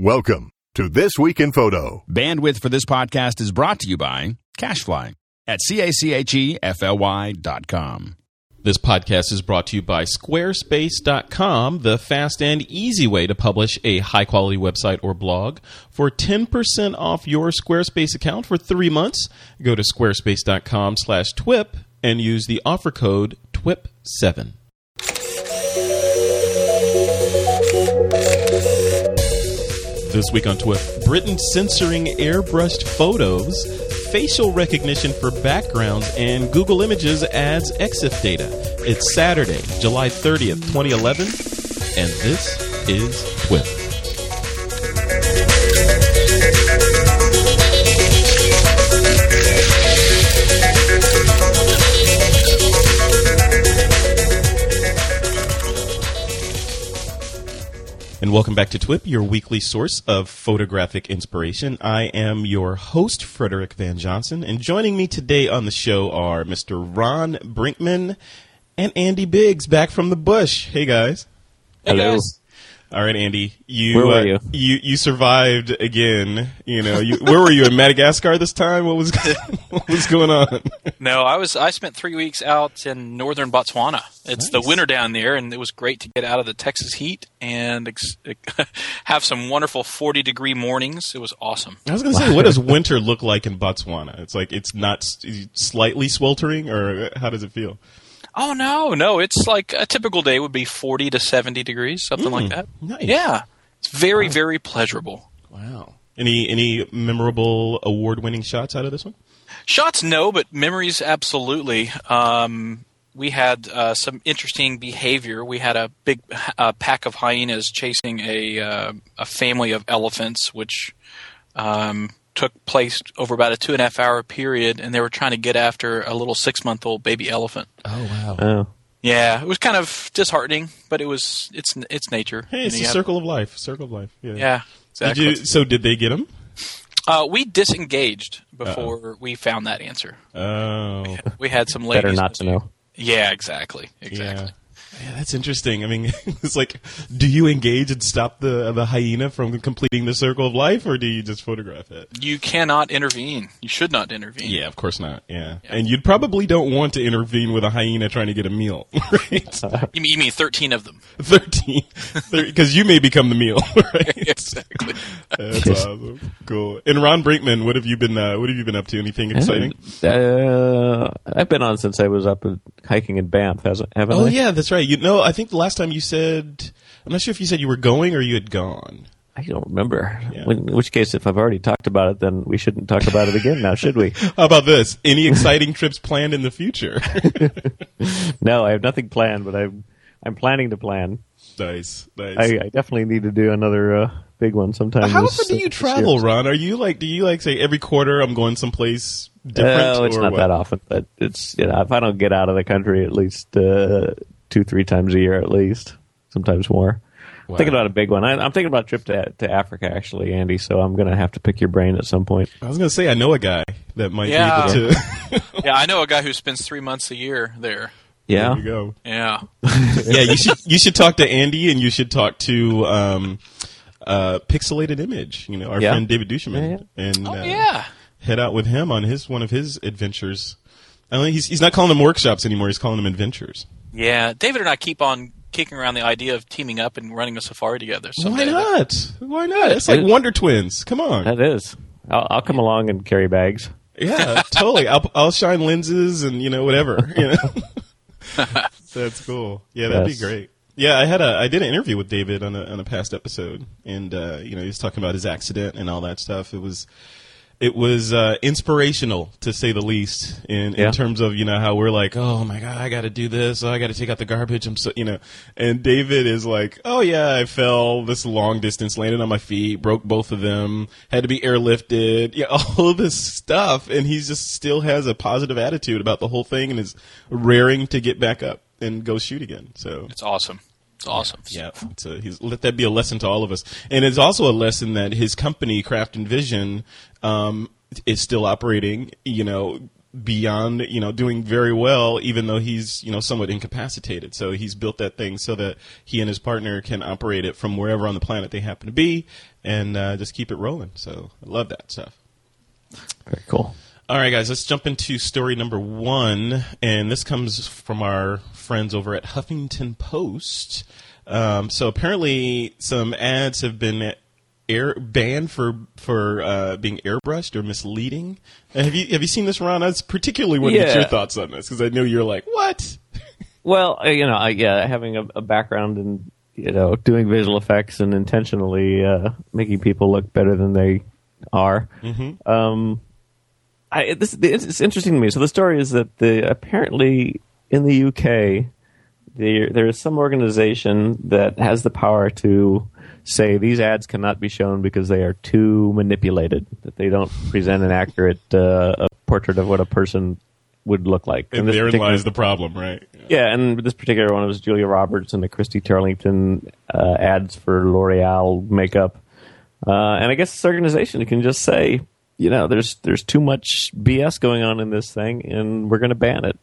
Welcome to This Week in Photo. Bandwidth for this podcast is brought to you by CacheFly at C-A-C-H-E-F-L-Y dot com. This podcast is brought to you by Squarespace.com, the fast and easy way to publish a high quality website or blog. For 10% off your Squarespace account for three months, go to squarespace.com slash TWIP and use the offer code TWIP7. This week on TWIP, Britain censoring airbrushed photos, facial recognition for backgrounds, and Google Images adds EXIF data. It's Saturday, July 30th, 2011, and this is TWIP. And welcome back to TWIP, your weekly source of photographic inspiration. I am your host, Frederick Van Johnson, and joining me today on the show are Mr. Ron Brinkman and Andy Biggs back from the bush. Hey guys. Hello. All right, Andy. You Where were uh, you? you you survived again. You know, you, where were you in Madagascar this time? What was what was going on? No, I was. I spent three weeks out in northern Botswana. It's the winter down there, and it was great to get out of the Texas heat and ex- have some wonderful forty degree mornings. It was awesome. I was going to say, what does winter look like in Botswana? It's like it's not s- slightly sweltering, or how does it feel? Oh no, no, it's like a typical day would be forty to seventy degrees, something like that. nice. Yeah, it's very, very pleasurable. Wow. Any any memorable award winning shots out of this one? Shots, no, but memories, absolutely. Um, we had uh, some interesting behavior. We had a big uh, pack of hyenas chasing a uh, a family of elephants, which um, took place over about a two and a half hour period, and they were trying to get after a little six month old baby elephant. Oh wow. Oh, Yeah, it was kind of disheartening, but it was it's it's nature. Hey, it's You a have- circle of life. Circle of life. Yeah. Yeah, Did exactly. you, so did they get him? uh, we disengaged before we found that answer. Oh. We had some ladies. better not to know. Yeah, exactly, exactly. Yeah. Yeah, that's interesting. I mean, it's like, do you engage and stop the the hyena from completing the circle of life, or do you just photograph it? You cannot intervene. You should not intervene. Yeah, of course not. Yeah, and you probably don't want to intervene with a hyena trying to get a meal, right? You mean, you mean 13 of them. Thirteen, because you may become the meal, right? exactly. That's awesome. Cool. And Ron Brinkman, what have you been? Uh, what have you been up to? Anything exciting? Uh, I've been on since I was up hiking in Banff, hasn't, haven't Oh I? yeah, that's right. You know, I think the last time you said, I'm not sure if you said you were going or you had gone. I don't remember. Yeah. In which case, if I've already talked about it, then we shouldn't talk about it again now, should we? How about this? Any exciting trips planned in the future? No, I have nothing planned, but I'm, I'm planning to plan. nice, nice. I, I definitely need to do another uh, big one sometime. How this- often do you this travel, year. Ron? Are you like, do you like say every quarter I'm going someplace different? No, it's not what? that often, but it's you know, if I don't get out of the country at least uh, two, three times a year at least, sometimes more. Wow. Thinking about a big one. I, I'm thinking about a trip to to Africa actually, Andy. So I'm going to have to pick your brain at some point. I was going to say I know a guy that might Yeah. be able to. Yeah, I know a guy who spends three months a year there. Yeah. there you go. Yeah. yeah, you should you should talk to Andy and you should talk to um, uh, Pixelated Image. You know, our Yeah. friend David Duchemin, Yeah, and Oh, uh, yeah. head out with him on his one of his adventures. I mean, he's he's not calling them workshops anymore. He's calling them adventures. Yeah. David and I keep on kicking around the idea of teaming up and running a safari together. Why not? Why not? It's like Wonder Twins. Come on. That is. I'll, I'll come along and carry bags. Yeah, totally. I'll I'll shine lenses and you know whatever. You know, that's cool. Yeah, that'd Yes. be great. Yeah, I had a I did an interview with David on a on a past episode, and uh, you know he was talking about his accident and all that stuff. It was it was uh, inspirational to say the least in, Yeah. in terms of you know how we're like oh my god I got to do this. Oh I got to take out the garbage. I'm so you know and David is like oh yeah I fell this long distance landed on my feet broke both of them had to be airlifted. Yeah all of this stuff. And he just still has a positive attitude about the whole thing and is raring to get back up and go shoot again. So It's awesome. It's awesome. yeah, it's a, he's, let that be a lesson to all of us, and it's also a lesson that his company, Craft and Vision, um, is still operating. You know, beyond you know doing very well even though he's you know somewhat incapacitated so he's built that thing so that he and his partner can operate it from wherever on the planet they happen to be and uh, just keep it rolling so i love that stuff Very cool. All right guys let's jump into story number one and this comes from our friends over at huffington post um, so apparently some ads have been air banned for for uh, being airbrushed or misleading. Uh, have you have you seen this, Ron? I was particularly wondering Yeah. your thoughts on this because I know you're like, what? Well, uh, you know, I, yeah, having a, a background in you know doing visual effects and intentionally uh, making people look better than they are. Um, I, this it's, it's interesting to me. So the story is that the apparently in the UK there there is some organization that has the power to say these ads cannot be shown because they are too manipulated. That they don't present an accurate uh, portrait of what a person would look like. And this therein lies the problem, right? yeah, and this particular one was Julia Roberts and the Christy Turlington uh, ads for L'Oreal makeup. Uh, and I guess this organization can just say, you know, there's there's too much BS going on in this thing, and we're going to ban it.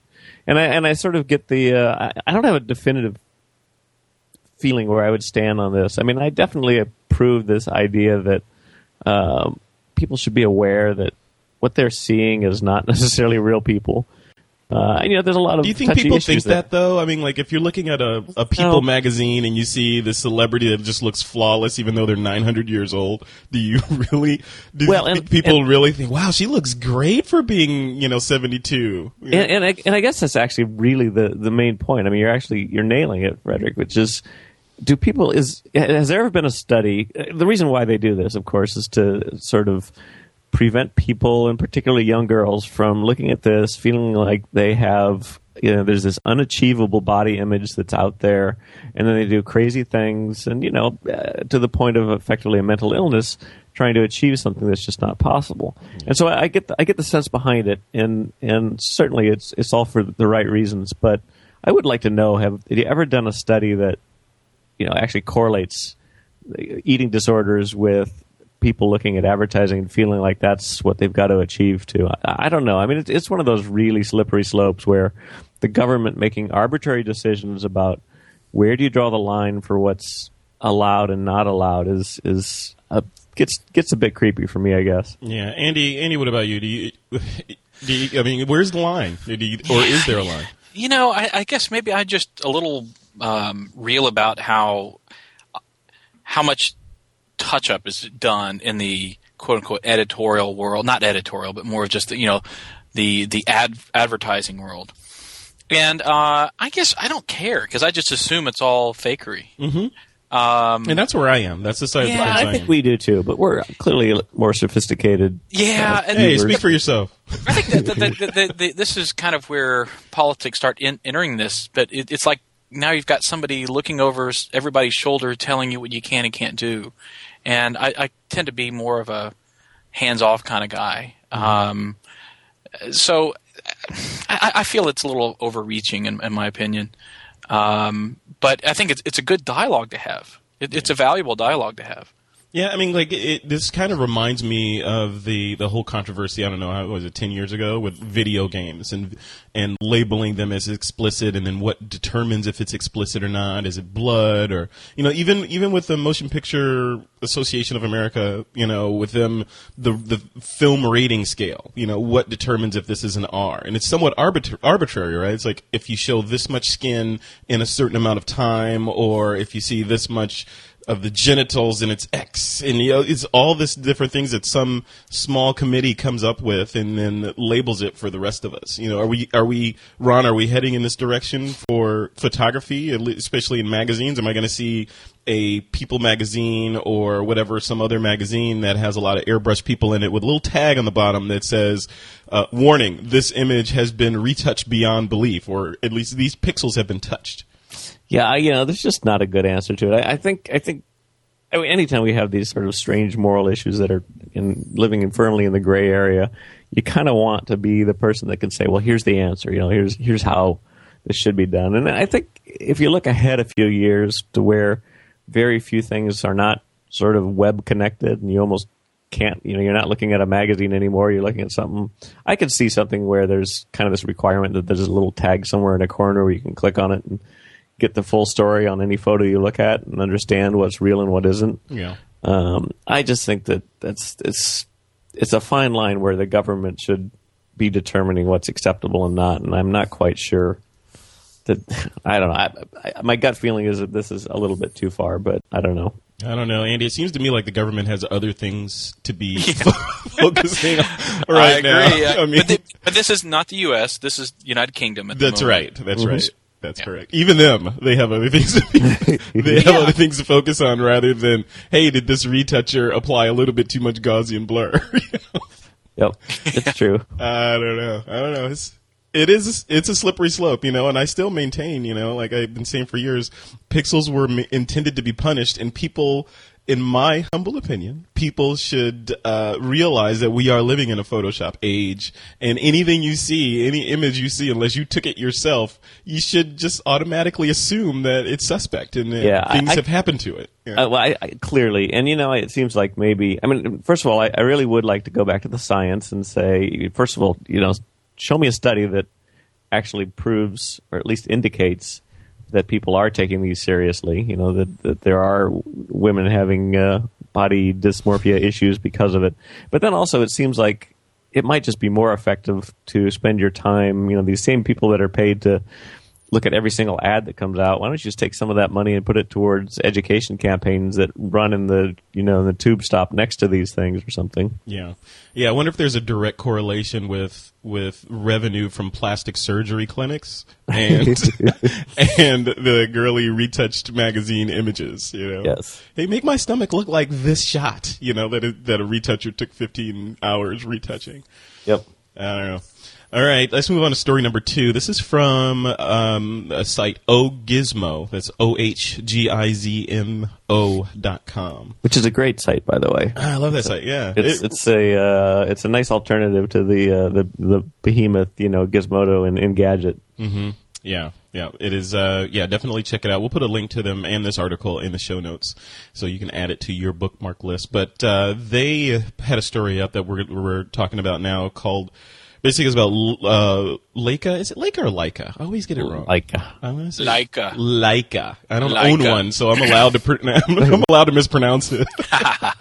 And I and I sort of get the uh, I, I don't have a definitive feeling where I would stand on this. I mean, I definitely approve this idea that um, people should be aware that what they're seeing is not necessarily real people. Uh, and you know, there's a lot of. Do you think people think there. that though? I mean, like if you're looking at a, a People No. magazine and you see the celebrity that just looks flawless, even though they're 900 years old, do you really? Do Well, you and- think people and- really think, "Wow, she looks great for being you know 72"? and, and, I, and I guess that's actually really the, the main point. I mean, you're actually you're nailing it, Frederick. Which is, do people is has there ever been a study? The reason why they do this, of course, is to sort of prevent people, and particularly young girls, from looking at this feeling like they have. You know, there's this unachievable body image that's out there, and then they do crazy things, and you know, uh, to the point of effectively a mental illness, trying to achieve something that's just not possible. And so I, get the, I get the sense behind it, and and certainly it's it's all for the right reasons. But I would like to know: Have, have you ever done a study that you know actually correlates eating disorders with people looking at advertising and feeling like that's what they've got to achieve to I, I don't know. I mean, it's, it's one of those really slippery slopes where the government making arbitrary decisions about where do you draw the line for what's allowed and not allowed is is a, gets gets a bit creepy for me, I guess. Yeah, Andy. Andy, what about you? Do you? Do you I mean, where's the line? Do you, or is there a line? You know, I, I guess maybe I just a little um, real about how how much touch up is done in the quote unquote editorial world, not editorial, but more of just the, you know the the ad advertising world. And uh, I guess I don't care because I just assume it's all fakery. Um, And that's where I am. That's the side Yeah, of the fence I I, I think am. we do too, but we're clearly more sophisticated. yeah, and Hey, speak for yourself. I think that, that, that, that, that this is kind of where politics start in, entering this, but it, it's like now you've got somebody looking over everybody's shoulder, telling you what you can and can't do. And I, I tend to be more of a hands-off kind of guy. Um, so I, I feel it's a little overreaching, in, in my opinion. Um, but I think it's it's a good dialogue to have. It, it's a valuable dialogue to have. Yeah, I mean, like it, this kind of reminds me of the the whole controversy. I don't know how was it ten years ago with video games and and labeling them as explicit, and then what determines if it's explicit or not? Is it blood or you know even even with the Motion Picture Association of America, you know, with them the the film rating scale, you know, what determines if this is an R? And it's somewhat arbitra- arbitrary, right? It's like if you show this much skin in a certain amount of time, or if you see this much of the genitals and it's X and you know it's all this different things that some small committee comes up with and then labels it for the rest of us. You know, are we are we Ron? Are we heading in this direction for photography, especially in magazines? Am I going to see a People magazine or whatever some other magazine that has a lot of airbrush people in it with a little tag on the bottom that says, uh, "Warning: This image has been retouched beyond belief, or at least these pixels have been touched." Yeah, you know, there's just not a good answer to it. I, I think, I think, I mean, anytime we have these sort of strange moral issues that are in, living in firmly in the gray area, you kind of want to be the person that can say, "Well, here's the answer. You know, here's here's how this should be done." And I think if you look ahead a few years to where very few things are not sort of web connected, and you almost can't, you know, you're not looking at a magazine anymore. You're looking at something. I could see something where there's kind of this requirement that there's a little tag somewhere in a corner where you can click on it and get the full story on any photo you look at and understand what's real and what isn't. Yeah. Um, I just think that that's it's it's a fine line where the government should be determining what's acceptable and not, and I'm not quite sure that I don't know. I, I, my gut feeling is that this is a little bit too far, but I don't know. I don't know, Andy. It seems to me like the government has other things to be focusing on right I now. agree. I mean, but, the, but this is not the U.S. This is United Kingdom. At the that's moment. right. That's. That's correct. Even them, they have other things. To be, they have other things to focus on rather than, hey, did this retoucher apply a little bit too much Gaussian blur? You know? Yep, it's true. I don't know. I don't know. It's it is it's a slippery slope, you know, and I still maintain, you know, like I've been saying for years, pixels were m- intended to be punished, and people, in my humble opinion, people should uh, realize that we are living in a Photoshop age, and anything you see, any image you see, unless you took it yourself, you should just automatically assume that it's suspect and that Yeah, things I- have happened to it. Yeah. Uh, well, I, I, clearly, and you know, it seems like maybe. I mean, first of all, I, I really would like to go back to the science and say, first of all, you know, show me a study that actually proves, or at least indicates, that people are taking these seriously. You know, that that there are women having uh, body dysmorphia issues because of it. But then also, it seems like it might just be more effective to spend your time. You know, these same people that are paid to look at every single ad that comes out. Why don't you just take some of that money and put it towards education campaigns that run in the you know in the tube stop next to these things or something? Yeah, yeah. I wonder if there's a direct correlation with with revenue from plastic surgery clinics and and the girly retouched magazine images. You know, Yes. they make my stomach look like this shot. You know that a, that a retoucher took 15 hours retouching. Yep. I don't know. All right, let's move on to story number two. This is from um, a site OhGizmo. That's O H G I Z M O dot com. Which is a great site, by the way. I love that site. Yeah, It's It- it's a uh, it's a nice alternative to the uh, the the behemoth, you know, Gizmodo and Engadget. Yeah, yeah, it is. Uh, yeah, definitely check it out. We'll put a link to them and this article in the show notes, so you can add it to your bookmark list. But uh, they had a story up that we're we're talking about now called. Basically, it's about uh, Leica. Is it Leica or Leica? I always get it wrong. Like, uh, I'm gonna say Leica. Leica. I don't Leica. own one, so I'm allowed to. Pr- I'm allowed to mispronounce it.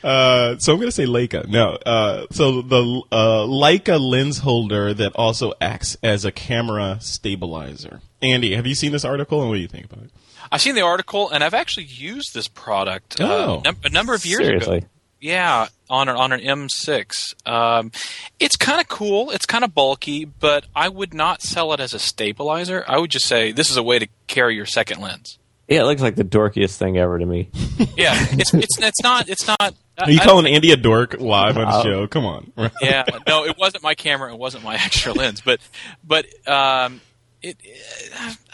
Uh, so I'm going to say Leica. No, uh, so the uh, Leica lens holder that also acts as a camera stabilizer. Andy, have you seen this article and what do you think about it? I've seen the article, and I've actually used this product Oh. uh, num- a number of years ago. seriously. ago. Yeah, on an, on an M6. Um, it's kind of cool. It's kind of bulky, but I would not sell it as a stabilizer. I would just say this is a way to carry your second lens. Yeah, it looks like the dorkiest thing ever to me. Yeah, it's it's it's not it's not. Are you I- calling Andy a dork live on the Uh, show? Come on. yeah, no, it wasn't my camera. It wasn't my extra lens, but but um, it,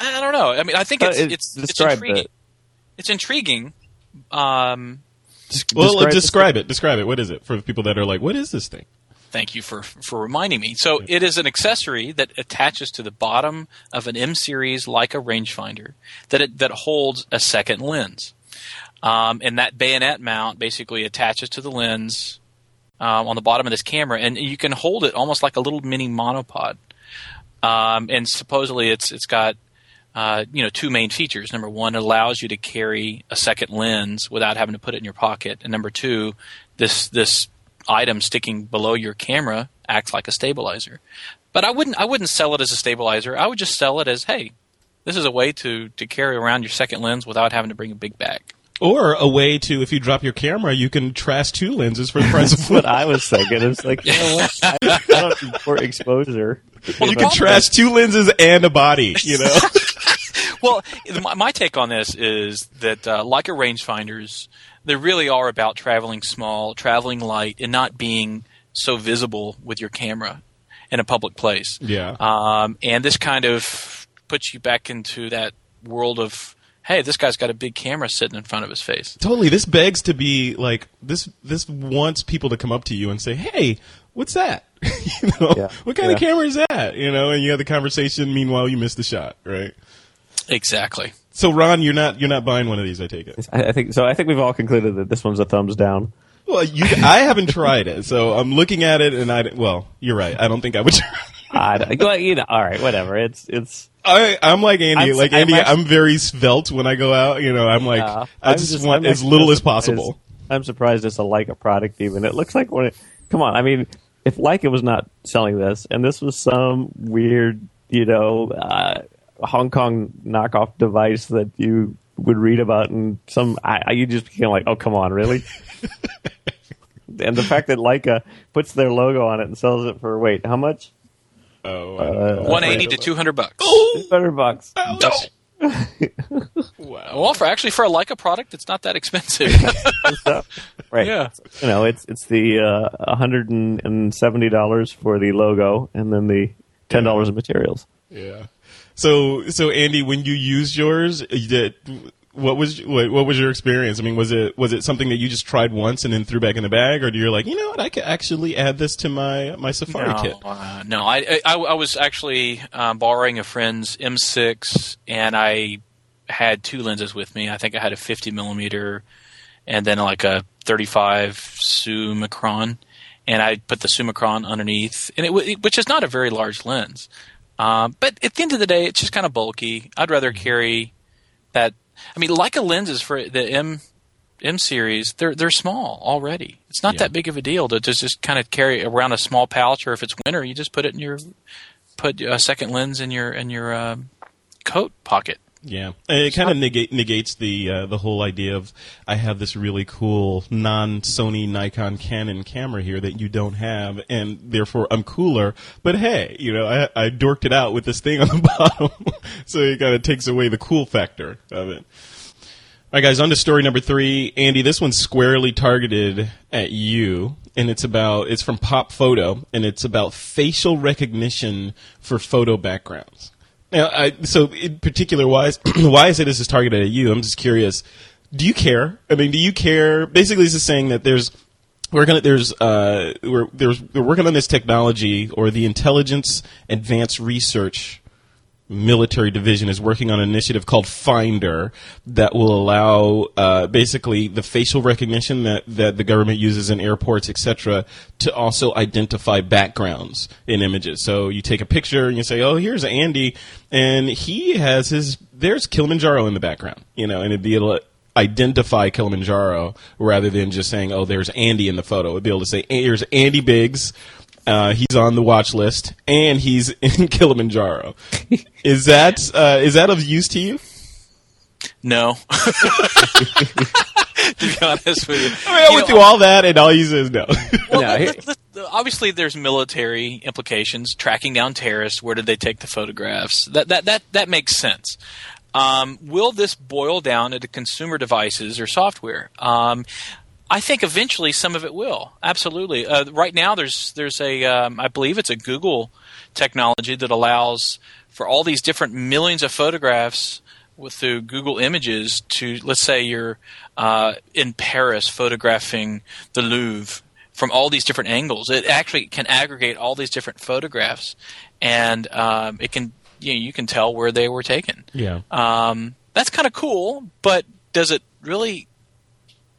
I don't know. I mean, I think Uh, it's it- it's, it's intriguing. it. It's intriguing. Um, well, Describe describe, it. Describe it. What is it for the people that are like, what is this thing? thank you for for reminding me. So it is an accessory that attaches to the bottom of an M series Leica rangefinder that it, that holds a second lens, um, and that bayonet mount basically attaches to the lens um, on the bottom of this camera, and you can hold it almost like a little mini monopod. Um, and supposedly it's it's got uh, you know two main features. Number one, it allows you to carry a second lens without having to put it in your pocket, and number two, this this item sticking below your camera acts like a stabilizer. But I wouldn't I wouldn't sell it as a stabilizer. I would just sell it as hey, this is a way to to carry around your second lens without having to bring a big bag. Or a way to, if you drop your camera, you can trash two lenses for the price of one. what I was thinking. It's like, you know what? I, I don't need more exposure. Well, You can trash two lenses and a body. You know. well, my, my take on this is that uh, Leica rangefinders, they really are about traveling small, traveling light, and not being so visible with your camera in a public place. Yeah. Um, and this kind of puts you back into that world of, hey, this guy's got a big camera sitting in front of his face. Totally. This begs to be like this. This wants people to come up to you and say, "Hey, what's that? you know, Yeah. what kind of camera is that? You know?" And you have the conversation. Meanwhile, you miss the shot, right? Exactly. So, Ron, you're not you're not buying one of these. I take it. I, I think so. I think we've all concluded that this one's a thumbs down. Well, you, I haven't tried it, so I'm looking at it, and I well, you're right. I don't think I would. Try. I don't- well, you know, all right, whatever. It's it's. I, I'm like Andy. I'm- like I'm Andy, I'm, very svelte when I go out. You know, I'm like, uh, I I'm just, want I'm as little as surprised- possible. I'm surprised it's a Leica product. Even it looks like when it. Come on, I mean, if Leica was not selling this, and this was some weird, you know, uh, Hong Kong knockoff device that you would read about, and some, I, I you just became like, oh, come on, really? and the fact that Leica puts their logo on it and sells it for wait, how much? Oh, Uh, 180 to 200 bucks. Two hundred bucks. That's- wow. Well, for actually for a Leica product, it's not that expensive. Right. Yeah. You know, it's it's the uh, hundred and seventy dollars for the logo, and then the ten dollars in materials. Yeah. So, so Andy, when you used yours, you did. What was what, what was your experience? I mean, was it was it something that you just tried once and then threw back in the bag, or do you're like, you know what, I could actually add this to my my Safari no, kit? uh, no. I, I I was actually um, borrowing a friend's M6, and I had two lenses with me. I think I had a 50 millimeter, and then like a 35 Summicron, and I put the Summicron underneath, and it, which is not a very large lens. Um, but at the end of the day, it's just kind of bulky. I'd rather carry that. I mean, Leica lenses for the M M series, they're they're small already. It's not Yeah. that big of a deal to just, just kind of carry around a small pouch, or if it's winter, you just put it in your put a second lens in your in your um, coat pocket. Yeah, it kind of negate, negates the uh, the whole idea of I have this really cool non Sony Nikon Canon camera here that you don't have, and therefore I'm cooler. But hey, you know, I, I dorked it out with this thing on the bottom, so it kind of takes away the cool factor of it. All right, guys, on to story number three. Andy, this one's squarely targeted at you, and it's about it's from Pop Photo, and it's about facial recognition for photo backgrounds. Now, I, so in particular, why is, why is it this is targeted at you? I'm just curious. Do you care? I mean, do you care? Basically, this is saying that there's we're gonna there's uh we're there's we're working on this technology or the intelligence advanced research military division is working on an initiative called Finder that will allow uh, basically the facial recognition that, that the government uses in airports, etc., to also identify backgrounds in images. So you take a picture and you say, "Oh, here's Andy," and he has his there's Kilimanjaro in the background, you know, and it'd be able to identify Kilimanjaro rather than just saying, "Oh, there's Andy in the photo." It'd be able to say, "Here's Andy Biggs." Uh, he's on the watch list, and he's in Kilimanjaro. is that uh, is that of use to you? No. to be honest with you, I mean, I You went know, through all that, and all you say is no. Well, No, let- here- let- let- obviously, there's military implications. Tracking down terrorists. Where did they take the photographs? That that that that makes sense. Um, will this boil down into consumer devices or software? Um, I think eventually some of it will. Absolutely. Uh, right now, there's there's a um, I believe it's a Google technology that allows for all these different millions of photographs with through Google Images to let's say you're uh, in Paris photographing the Louvre from all these different angles. It actually can aggregate all these different photographs, and um, it can you know, you can tell where they were taken. yeah. Um, that's kind of cool, but does it really?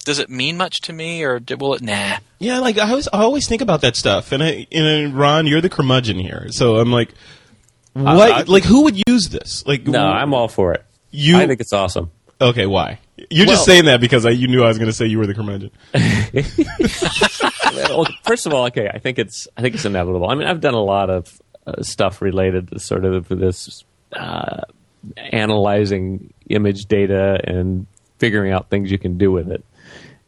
Does it mean much to me, or d- will it? Nah. Yeah, like I always, I always think about that stuff, and I, and Ron, you're the curmudgeon here, so I'm like, what? I- like, who would use this? Like, No, I'm all for it. You- I think it's awesome. okay. Why? You're just saying that because I, you knew I was going to say you were the curmudgeon. well, first of all, okay, I think it's I think it's inevitable. I mean, I've done a lot of uh, stuff related to sort of this uh, analyzing image data and figuring out things you can do with it.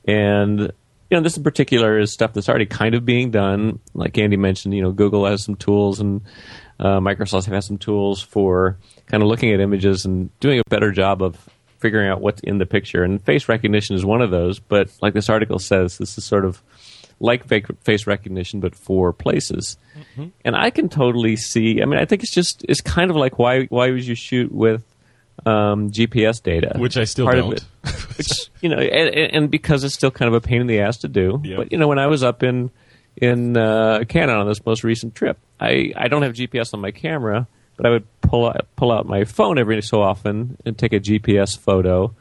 And you know, this in particular is stuff that's already kind of being done. Like Andy mentioned, you know, Google has some tools and uh, Microsoft has some tools for kind of looking at images and doing a better job of figuring out what's in the picture. And face recognition is one of those. But like this article says, this is sort of like face recognition, but for places. And I can totally see. I mean, I think it's just it's kind of like why why would you shoot with um, GPS data, Which I still Part don't. it- which you know, and, and because it's still kind of a pain in the ass to do. Yep. But you know, when I was up in in uh, Canada on this most recent trip, I I don't have GPS on my camera, but I would pull out, pull out my phone every so often and take a GPS photo,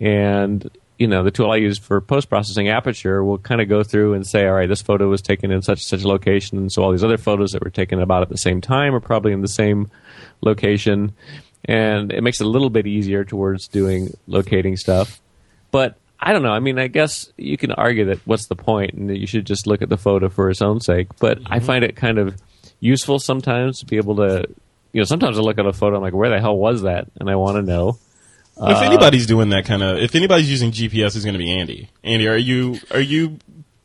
and you know, the tool I use for post processing Aperture will kind of go through and say, all right, this photo was taken in such such a location, and so all these other photos that were taken about at the same time are probably in the same location, and it makes it a little bit easier towards doing locating stuff. But I don't know. I mean, I guess you can argue that what's the point, and that you should just look at the photo for its own sake. But I mm-hmm. find it kind of useful sometimes to be able to, you know, sometimes I look at a photo, I'm like, where the hell was that? And I want to know. if uh, anybody's doing that kind of, if anybody's using GPS, it's going to be Andy. Andy, are you are you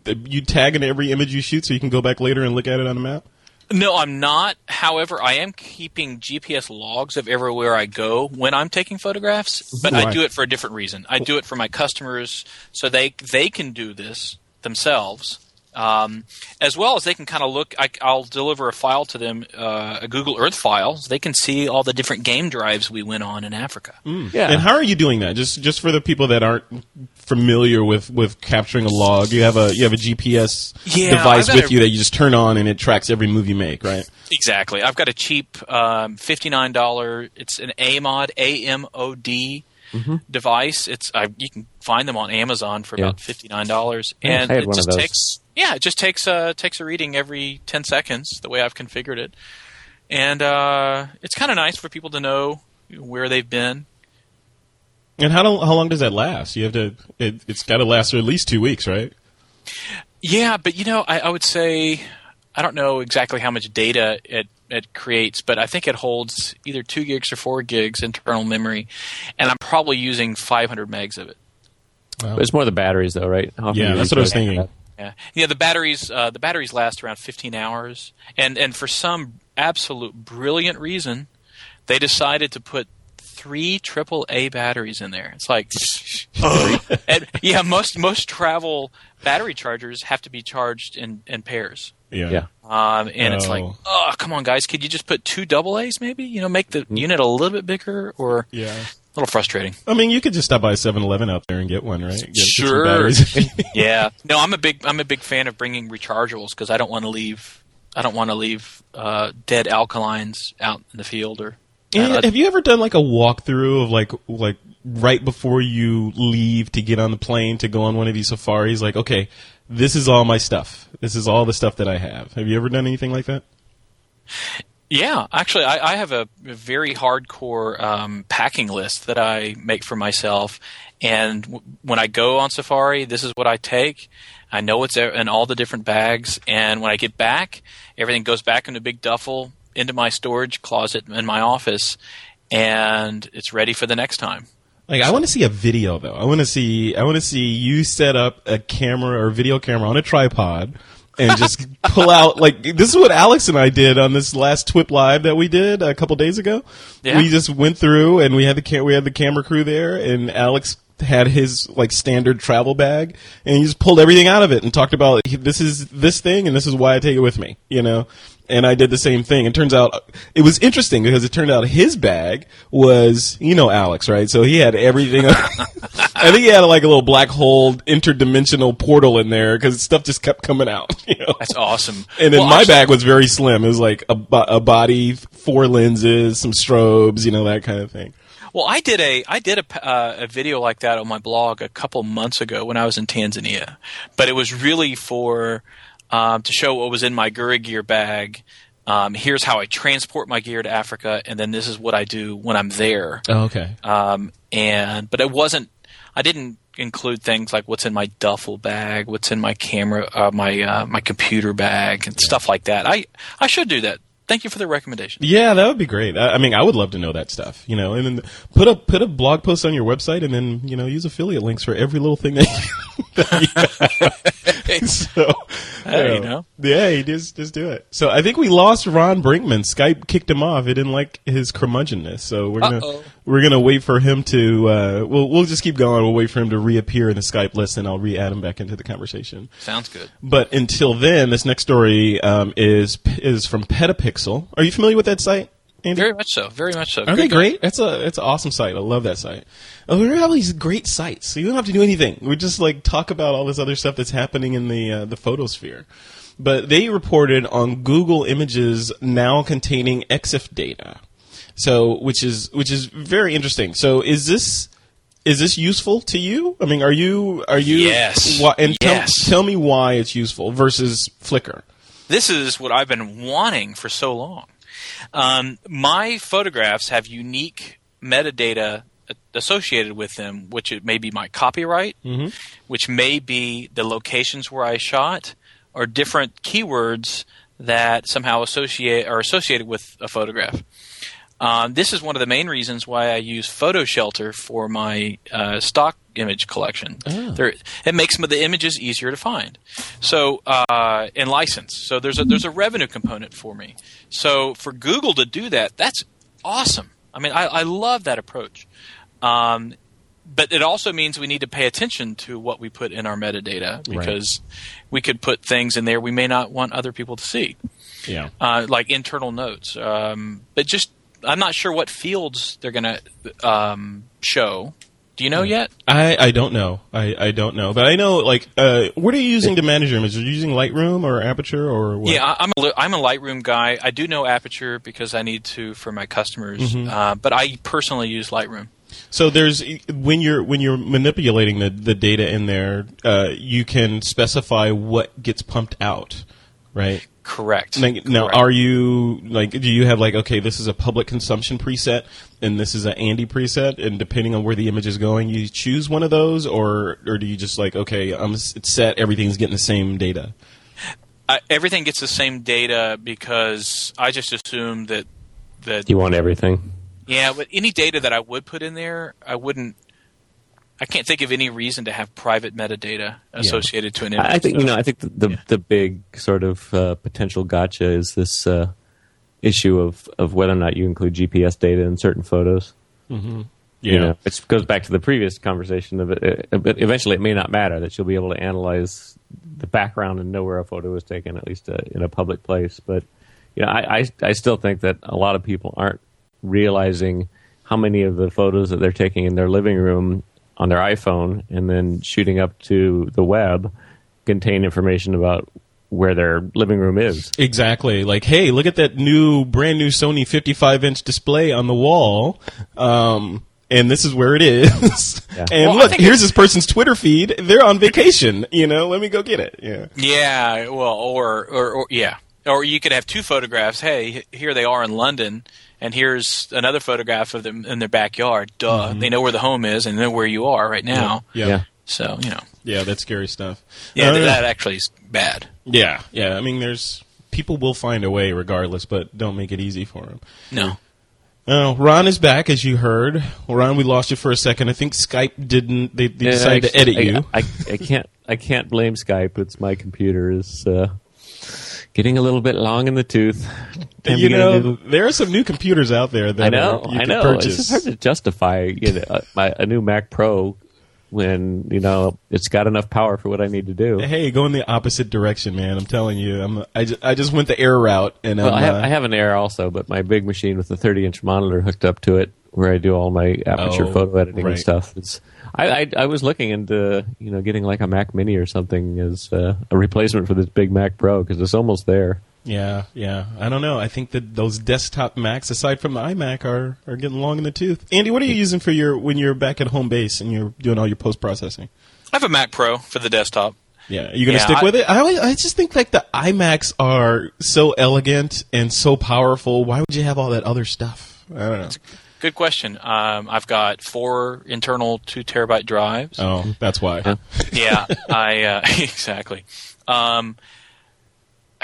you tagging every image you shoot so you can go back later and look at it on the map? No, I'm not. However, I am keeping GPS logs of everywhere I go when I'm taking photographs, but I do it for a different reason. I do it for my customers so they they can do this themselves. Um, as well as they can kind of look, I, I'll deliver a file to them, uh, a Google Earth file. So they can see all the different game drives we went on in Africa. Yeah. And how are you doing that? Just just for the people that aren't familiar with, with capturing a log, you have a you have a GPS Yeah, device with a- you that you just turn on and it tracks every move you make, right? Exactly. I've got a cheap um, fifty-nine dollar. It's an AMOD A M O D device. It's I, you can find them on Amazon for Yeah. about fifty-nine dollars, and I it just takes yeah, it just takes uh, takes a reading every ten seconds. The way I've configured it, and uh, it's kind of nice for people to know where they've been. And how do, how long does that last? You have to it, it's got to last for at least two weeks, right? Yeah, but you know, I, I would say I don't know exactly how much data it it creates, but I think it holds either two gigs or four gigs internal memory, and I'm probably using 500 megs of it. But it's more the batteries, though, right? How Yeah, that's what I was thinking. that? Yeah, yeah. The batteries uh, the batteries last around 15 hours, and and for some absolute brilliant reason, they decided to put three triple A batteries in there. It's like, and, yeah, most most travel battery chargers have to be charged in in pairs. Yeah. Yeah. Um, and it's like, Oh. oh, come on, guys, could you just put two double A's maybe? You know, make the Hmm. unit a little bit bigger or Yeah. A little frustrating. I mean, you could just stop by 7-Eleven out there and get one, right? Get, get Sure. batteries. yeah. No, I'm a big I'm a big fan of bringing rechargeables because I don't want to leave I don't want to leave uh, dead alkalines out in the field or. Uh, have you ever done like a walkthrough of like like right before you leave to get on the plane to go on one of these safaris? Like, okay, this is all my stuff. This is all the stuff that I have. Have you ever done anything like that? Yeah, actually, I, I have a very hardcore um, packing list that I make for myself, and w- when I go on safari, this is what I take. I know it's in all the different bags, and when I get back, everything goes back in a big duffel into my storage closet in my office, and it's ready for the next time. Like, I want to see a video though. I want to see. I want to see you set up a camera or video camera on a tripod. And just pull out like this is what Alex and I did on this last Twip Live that we did a couple days ago. Yeah. We just went through and we had the cam- we had the camera crew there, and Alex had his like standard travel bag, and he just pulled everything out of it and talked about this is this thing and this is why I take it with me, you know. And I did the same thing. It turns out it was interesting because it turned out his bag was, you know, Alex, right? So he had everything. I think he had like a little black hole interdimensional portal in there because stuff just kept coming out, you know. That's awesome. And then Well, my actually- bag was very slim. It was like a, a body, four lenses, some strobes, you know, that kind of thing. Well, I did a I did a, uh, a video like that on my blog a couple months ago when I was in Tanzania, but it was really for um, to show what was in my Gura gear bag. Um, here's how I transport my gear to Africa, and then this is what I do when I'm there. Oh, okay. Um, and but it wasn't. I didn't include things like what's in my duffel bag, what's in my camera, uh, my uh, my computer bag, and stuff like that. I I should do that. Thank you for the recommendation. Yeah, that would be great. I, I mean, I would love to know that stuff, you know, and then put a put a blog post on your website, and then you know use affiliate links for every little thing that you. that you so, Hey, you know. yeah, you just just do it. So I think we lost Ron Brinkman. Skype kicked him off. It didn't like his curmudgeonness, so we're gonna Uh-oh. we're gonna wait for him to. Uh, we'll we'll just keep going. We'll wait for him to reappear in the Skype list, and I'll re-add him back into the conversation. Sounds good. But until then, this next story um, is is from Petapixel. Are you familiar with that site, Andy? Very much so. Very much so. Are they Good great? That's a it's an awesome site. I love that site. Oh, we have all these great sites, so you don't have to do anything. We just like talk about all this other stuff that's happening in the uh, the photosphere. But they reported on Google Images now containing EXIF data. So, which is which is very interesting. So, is this is this useful to you? I mean, are you are you Yes. why- and tell- Yes. tell me why it's useful versus Flickr. this is what I've been wanting for so long. Um, my photographs have unique metadata associated with them, which it may be my copyright, which may be the locations where I shot, or different keywords that somehow associate are associated with a photograph. Um, this is one of the main reasons why I use Photo Shelter for my uh, stock image collection. There, it makes some of the images easier to find. So uh, and license. So there's a there's a revenue component for me. So for Google to do that, that's awesome. I mean, I, I love that approach. Um, but it also means we need to pay attention to what we put in our metadata because we could put things in there we may not want other people to see Yeah. uh, like internal notes. Um, but just, I'm not sure what fields they're going to um, show. Do you know yet? I, I don't know. I, I don't know. But I know, like, uh, what are you using to manage your images? Are you using Lightroom or Aperture or what? Yeah, I- I'm a, I'm a Lightroom guy. I do know Aperture because I need to for my customers, uh, but I personally use Lightroom. So there's when you're when you're manipulating the, the data in there, uh, you can specify what gets pumped out, right? Correct. Now, Correct. are you like? Do you have like okay, this is a public consumption preset, and this is an Andy preset, and depending on where the image is going, you choose one of those, or or do you just like okay, I'm it's set, everything's getting the same data? I, everything gets the same data because I just assume that that You want everything. yeah, but any data that I would put in there, I wouldn't. I can't think of any reason to have private metadata associated to an image. I I think you know. I think the the, the big sort of uh, potential gotcha is this uh, issue of of whether or not you include GPS data in certain photos. Yeah, You know, which goes back to the previous conversation of it. uh, But eventually, it may not matter that you'll be able to analyze the background and know where a photo was taken, at least uh, in a public place. But you know, I, I I still think that a lot of people aren't realizing how many of the photos that they're taking in their living room on their iPhone and then shooting up to the web contain information about where their living room is. Exactly. Like, hey, look at that new, brand new Sony 55 inch display on the wall. Um, and this is where it is. Yeah. and Well, look, here's this person's Twitter feed. They're on vacation. You know, let me go get it. Yeah. Yeah, well, or, or or yeah, or you could have two photographs. Hey, here they are in London, and here's another photograph of them in their backyard. Duh, they know where the home is and they know where you are right now. Yeah. Yeah. So you know, Yeah, that's scary stuff. yeah, Uh, that actually is bad. yeah, yeah. I mean, there's people will find a way regardless, but don't make it easy for them. No, Oh, Ron is back, as you heard. Ron, we lost you for a second. I think Skype didn't. They, they Yeah, decided to edit you. I, I, I can't. I can't blame Skype. It's my computer is uh, getting a little bit long in the tooth. Time you to get a know, new- there are some new computers out there that I know. are, you I know. purchase. It's just hard to justify you know, a, my, a new Mac Pro when you know it's got enough power for what I need to do. Hey, go in the opposite direction, man. I'm telling you. I'm. I just, I just went the air route, and Well, I'm, have, uh, I have an Air also, but my big machine with the 30 inch monitor hooked up to it, where I do all my aperture Oh, photo editing right. and stuff. It's I, I I was looking into you know getting like a Mac Mini or something as uh, a replacement for this big Mac Pro because it's almost there. Yeah, yeah. I don't know. I think that those desktop Macs, aside from the iMac, are are getting long in the tooth. Andy, what are you using for your when you're back at home base and you're doing all your post processing? I have a Mac Pro for the desktop. Yeah, are you gonna Yeah, stick I- with it? I always, I just think like the iMacs are so elegant and so powerful. Why would you have all that other stuff? I don't know. Good question. Um, I've got four internal two terabyte drives. Oh, that's why. yeah, I uh, exactly. Um,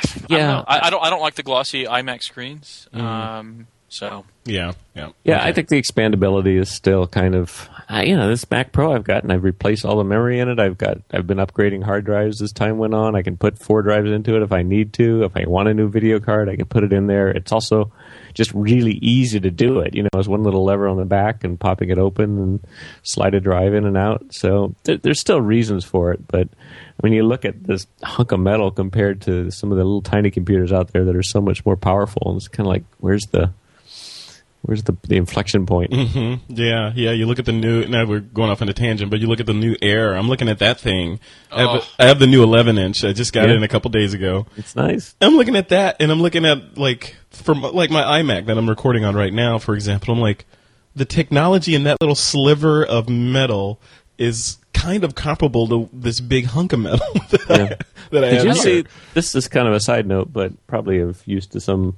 I don't, Yeah. I, I don't. I don't like the glossy iMac screens. Mm-hmm. Um, so Yeah, yeah, Yeah, Okay. I think the expandability is still kind of I you know this Mac Pro I've gotten I've replaced all the memory in it. I've got I've been upgrading hard drives as time went on. I can put four drives into it if I need to. If I want a new video card, I can put it in there. It's also just really easy to do it. You know, it's one little lever on the back and popping it open and slide a drive in and out. So there, there's still reasons for it, but when you look at this hunk of metal compared to some of the little tiny computers out there that are so much more powerful, and it's kind of like where's the Where's the the inflection point? Mm-hmm. Yeah, yeah. You look at the new. Now we're going off on a tangent, but you look at the new Air. I'm looking at that thing. I, have Oh. a, I have the new 11 inch. I just got Yeah. it in a couple days ago. It's nice. I'm looking at that, and I'm looking at like from like my iMac that I'm recording on right now. For example, I'm like, the technology in that little sliver of metal is kind of comparable to this big hunk of metal that I, that I Did have you here. see? This is kind of a side note, but probably of use to some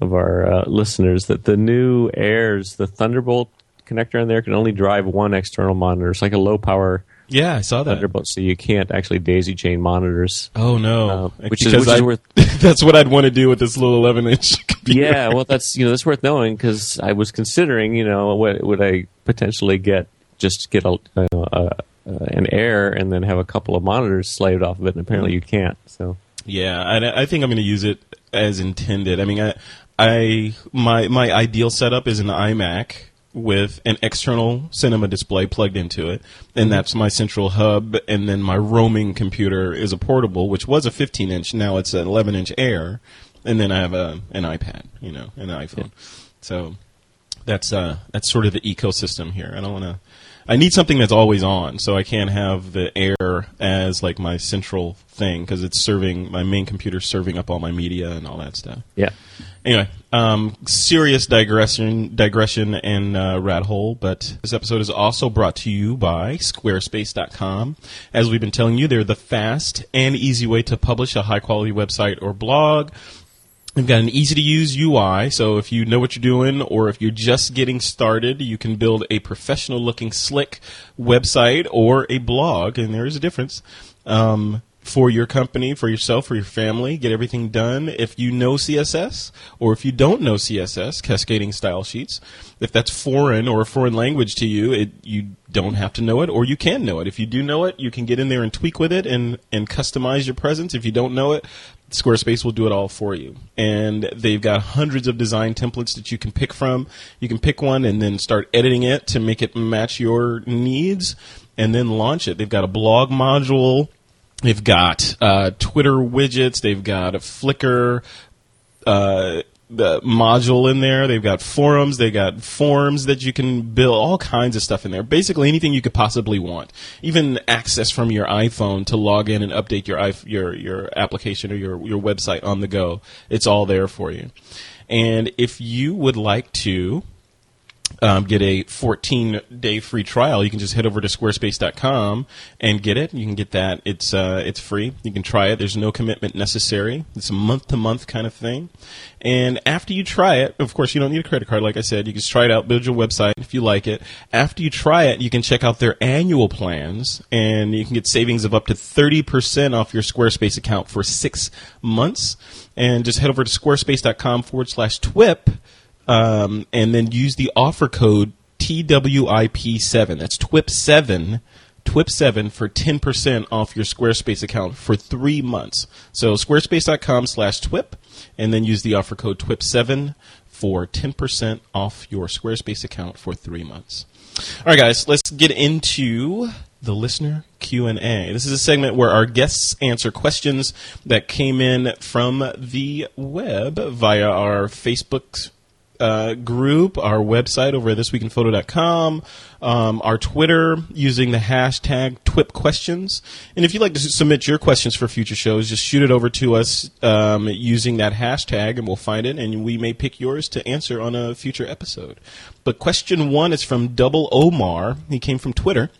of our uh, listeners that the new Airs, the Thunderbolt connector in there, can only drive one external monitor. It's like a low power yeah, I saw that. Thunderbolt, so you can't actually daisy chain monitors. Oh no, Uh, which is- which is worth- that's what I'd want to do with this little 11 inch computer. yeah, well, that's you know that's worth knowing because I was considering, you know, what would I potentially get? Just get a, uh, uh, an Air and then have a couple of monitors slaved off of it, and apparently you can't. So Yeah, I, I think I'm going to use it as intended. I mean, I, I my my ideal setup is an iMac with an external cinema display plugged into it, and that's my central hub. And then my roaming computer is a portable, which was a 15 inch. Now it's an 11 inch Air, and then I have a an iPad, you know, an iPhone. So that's uh that's sort of the ecosystem here. I don't want to. I need something that's always on, so I can't have the air as like my central thing because it's serving my main computer, serving up all my media and all that stuff. yeah, Anyway, um, serious digression, digression and uh, rat hole. But this episode is also brought to you by Squarespace.com. As we've been telling you, they're the fast and easy way to publish a high quality website or blog. They've got an easy to use UI, so if you know what you're doing or if you're just getting started, you can build a professional looking, slick website or a blog, and there is a difference. Um, for your company, for yourself, for your family, get everything done. If you know CSS or if you don't know CSS, cascading style sheets, if that's foreign or a foreign language to you, it, you don't have to know it or you can know it. If you do know it, you can get in there and tweak with it and, and customize your presence. If you don't know it, Squarespace will do it all for you. And they've got hundreds of design templates that you can pick from. You can pick one and then start editing it to make it match your needs and then launch it. They've got a blog module. They've got uh, Twitter widgets. They've got a Flickr uh, the module in there. They've got forums. They've got forms that you can build. All kinds of stuff in there. Basically, anything you could possibly want. Even access from your iPhone to log in and update your your your application or your your website on the go. It's all there for you. And if you would like to um, get a 14 day free trial, you can just head over to squarespace.com and get it. You can get that. It's uh, it's free. You can try it. There's no commitment necessary. It's a month to month kind of thing. And after you try it, of course, you don't need a credit card. Like I said, you can just try it out, build your website if you like it. After you try it, you can check out their annual plans, and you can get savings of up to 30% off your Squarespace account for six months. And just head over to squarespace.com forward slash TWIP um, and then use the offer code TWIP7. That's TWIP7, TWIP7 for 10% off your Squarespace account for three months. So squarespace.com slash TWIP, and then use the offer code TWIP7 for 10% off your Squarespace account for three months. All right, guys, let's get into the listener Q&A. This is a segment where our guests answer questions that came in from the web via our Facebook uh, group, our website over at thisweekinphoto.com, um, our Twitter using the hashtag TWIPQuestions. And if you'd like to submit your questions for future shows, just shoot it over to us um, using that hashtag and we'll find it and we may pick yours to answer on a future episode. But question one is from Double Omar. He came from Twitter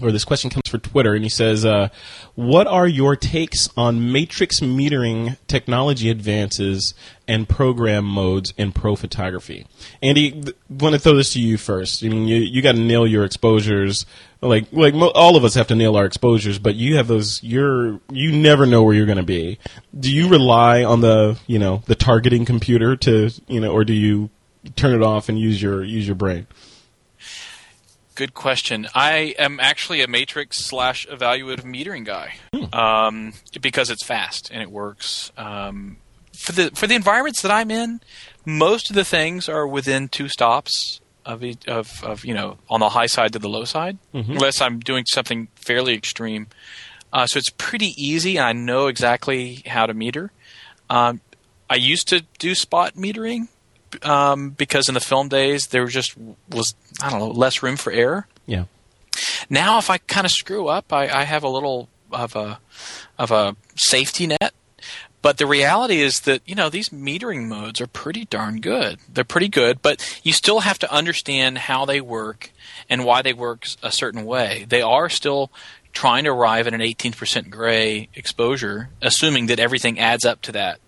or this question comes for Twitter, and he says, uh, "What are your takes on matrix metering technology advances and program modes in pro photography?" Andy, th- want to throw this to you first. I mean, you you got to nail your exposures. Like like mo- all of us have to nail our exposures, but you have those. You're you never know where you're going to be. Do you rely on the you know the targeting computer to you know, or do you turn it off and use your use your brain? Good question. I am actually a matrix slash evaluative metering guy um, because it's fast and it works. Um, for the for the environments that I'm in, most of the things are within two stops of of, of you know on the high side to the low side, unless I'm doing something fairly extreme. Uh, so it's pretty easy. I know exactly how to meter. Um, I used to do spot metering um, because in the film days there just was I don't know less room for error. Yeah. Now, if I kind of screw up, I, I have a little of a of a safety net. But the reality is that you know these metering modes are pretty darn good. They're pretty good, but you still have to understand how they work and why they work a certain way. They are still trying to arrive at an 18% gray exposure, assuming that everything adds up to that.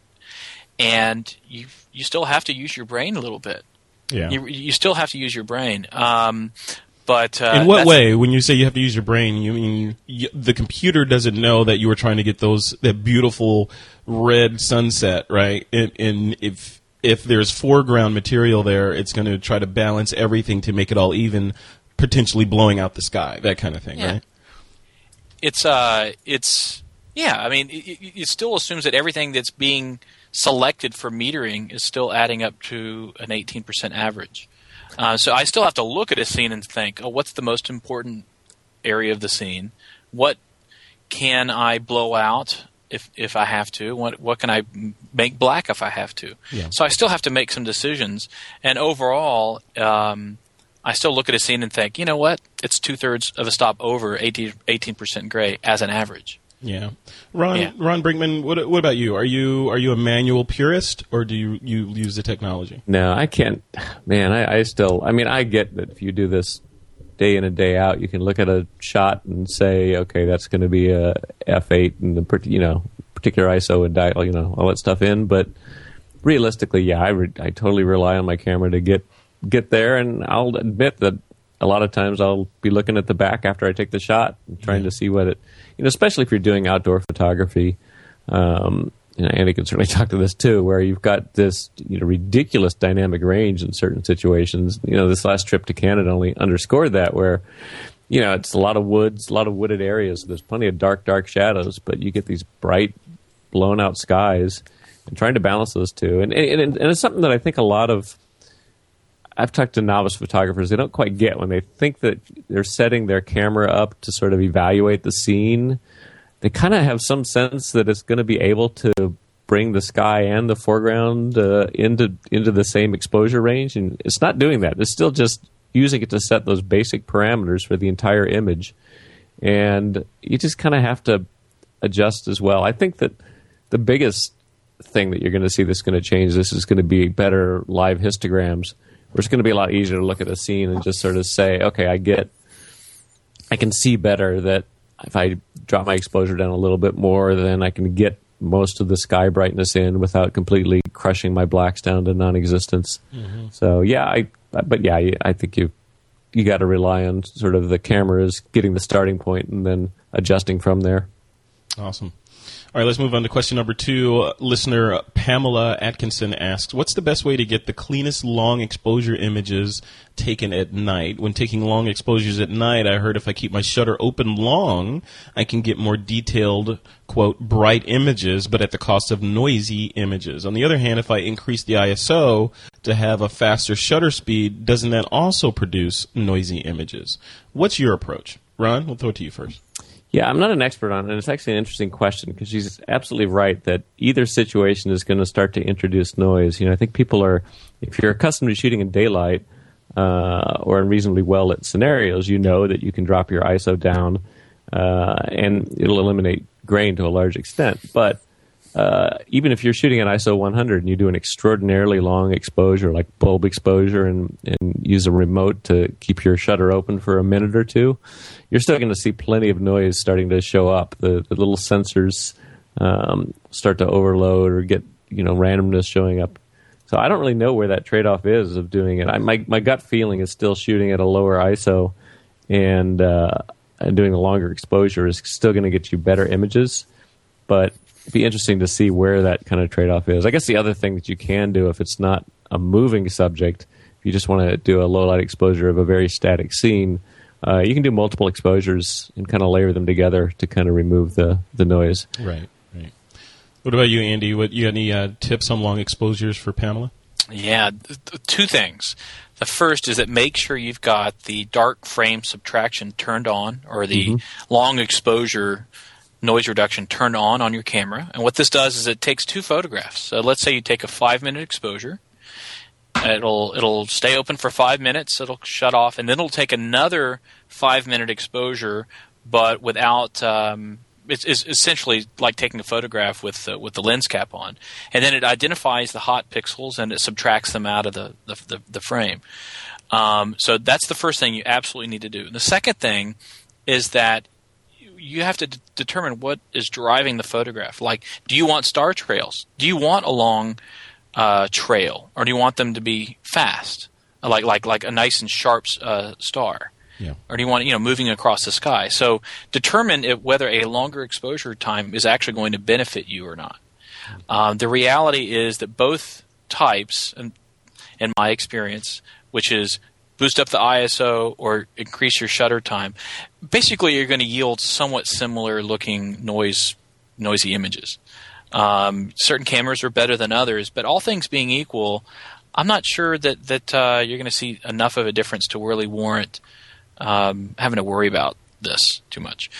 And you you still have to use your brain a little bit. Yeah. You, you still have to use your brain. Um, but uh, In what way? When you say you have to use your brain, you mean y the computer doesn't know that you were trying to get those that beautiful red sunset, right? And, and if if there's foreground material there, it's going to try to balance everything to make it all even, potentially blowing out the sky, that kind of thing, Yeah. right? it's uh it's yeah i mean it, it- it still assumes that everything that's being selected for metering is still adding up to an 18% average uh, so i still have to look at a scene and think oh what's the most important area of the scene what can i blow out if if i have to what what can I make black if i have to Yeah. so i still have to make some decisions and overall um, I still look at a scene and think, you know what? It's two thirds of a stop over 18 percent gray as an average. Yeah, Ron. Yeah. Ron Brinkman. What, what about you? Are you are you a manual purist or do you you use the technology? No, I can't. Man, I, I still. I mean, I get that if you do this day in and day out, you can look at a shot and say, okay, that's going to be a f8 and the you know particular ISO and dial, you know all that stuff in. But realistically, yeah, I re- I totally rely on my camera to get get there, and I'll admit that a lot of times I'll be looking at the back after I take the shot, and trying to see what it, you know, especially if you're doing outdoor photography. Um, you know, Andy can certainly talk to this too, where you've got this you know ridiculous dynamic range in certain situations. You know, this last trip to Canada only underscored that, where you know it's a lot of woods, a lot of wooded areas. There's plenty of dark, dark shadows, but you get these bright, blown out skies, and trying to balance those two. And and, and it's something that I think a lot of I've talked to novice photographers. They don't quite get when they think that they're setting their camera up to sort of evaluate the scene. They kind of have some sense that it's going to be able to bring the sky and the foreground uh, into into the same exposure range, and it's not doing that. It's still just using it to set those basic parameters for the entire image, and you just kind of have to adjust as well. I think that the biggest thing that you're going to see that's going to change this is going to be better live histograms where it's going to be a lot easier to look at the scene and just sort of say, okay, I get, I can see better that if I drop my exposure down a little bit more, then I can get most of the sky brightness in without completely crushing my blacks down to non-existence. Mm-hmm. So yeah, I, but yeah, I think you, you got to rely on sort of the cameras getting the starting point and then adjusting from there. Awesome. All right, let's move on to question number two. Listener Pamela Atkinson asks, "What's the best way to get the cleanest long exposure images taken at night? When taking long exposures at night, I heard if I keep my shutter open long, I can get more detailed, quote, bright images, but at the cost of noisy images. On the other hand, if I increase the ISO to have a faster shutter speed, doesn't that also produce noisy images? What's your approach?" Ron, we'll throw it to you first. Yeah, I'm not an expert on it, and it's actually an interesting question because she's absolutely right that either situation is going to start to introduce noise. You know, I think people are, if you're accustomed to shooting in daylight uh, or in reasonably well lit scenarios, you know that you can drop your ISO down uh, and it'll eliminate grain to a large extent. But uh, even if you're shooting at ISO 100 and you do an extraordinarily long exposure, like bulb exposure, and, and use a remote to keep your shutter open for a minute or two, you're still going to see plenty of noise starting to show up. The, the little sensors um, start to overload or get you know randomness showing up. So I don't really know where that trade off is of doing it. I, my my gut feeling is still shooting at a lower ISO and uh, and doing a longer exposure is still going to get you better images, but be interesting to see where that kind of trade off is. I guess the other thing that you can do if it's not a moving subject, if you just want to do a low light exposure of a very static scene, uh, you can do multiple exposures and kind of layer them together to kind of remove the the noise. Right, right. What about you, Andy? What you got any uh, tips on long exposures for Pamela? Yeah, th- th- two things. The first is that make sure you've got the dark frame subtraction turned on or the long exposure noise reduction turned on on your camera. And what this does is it takes two photographs. So let's say you take a five minute exposure. It'll it'll stay open for five minutes. It'll shut off, and then it'll take another five minute exposure, but without um, it's, it's essentially like taking a photograph with uh, with the lens cap on, and then it identifies the hot pixels and it subtracts them out of the the, the, the frame. Um, so that's the first thing you absolutely need to do. The second thing is that you have to d- determine what is driving the photograph. Like, do you want star trails? Do you want a long uh, trail, or do you want them to be fast, like like like a nice and sharp uh, star? Yeah. Or do you want you know moving across the sky? So determine if, whether a longer exposure time is actually going to benefit you or not. Um, the reality is that both types, in, in my experience, which is boost up the ISO or increase your shutter time, basically you're going to yield somewhat similar looking noise noisy images. Um, certain cameras are better than others, but all things being equal, I'm not sure that that uh, you're going to see enough of a difference to really warrant um, having to worry about this too much.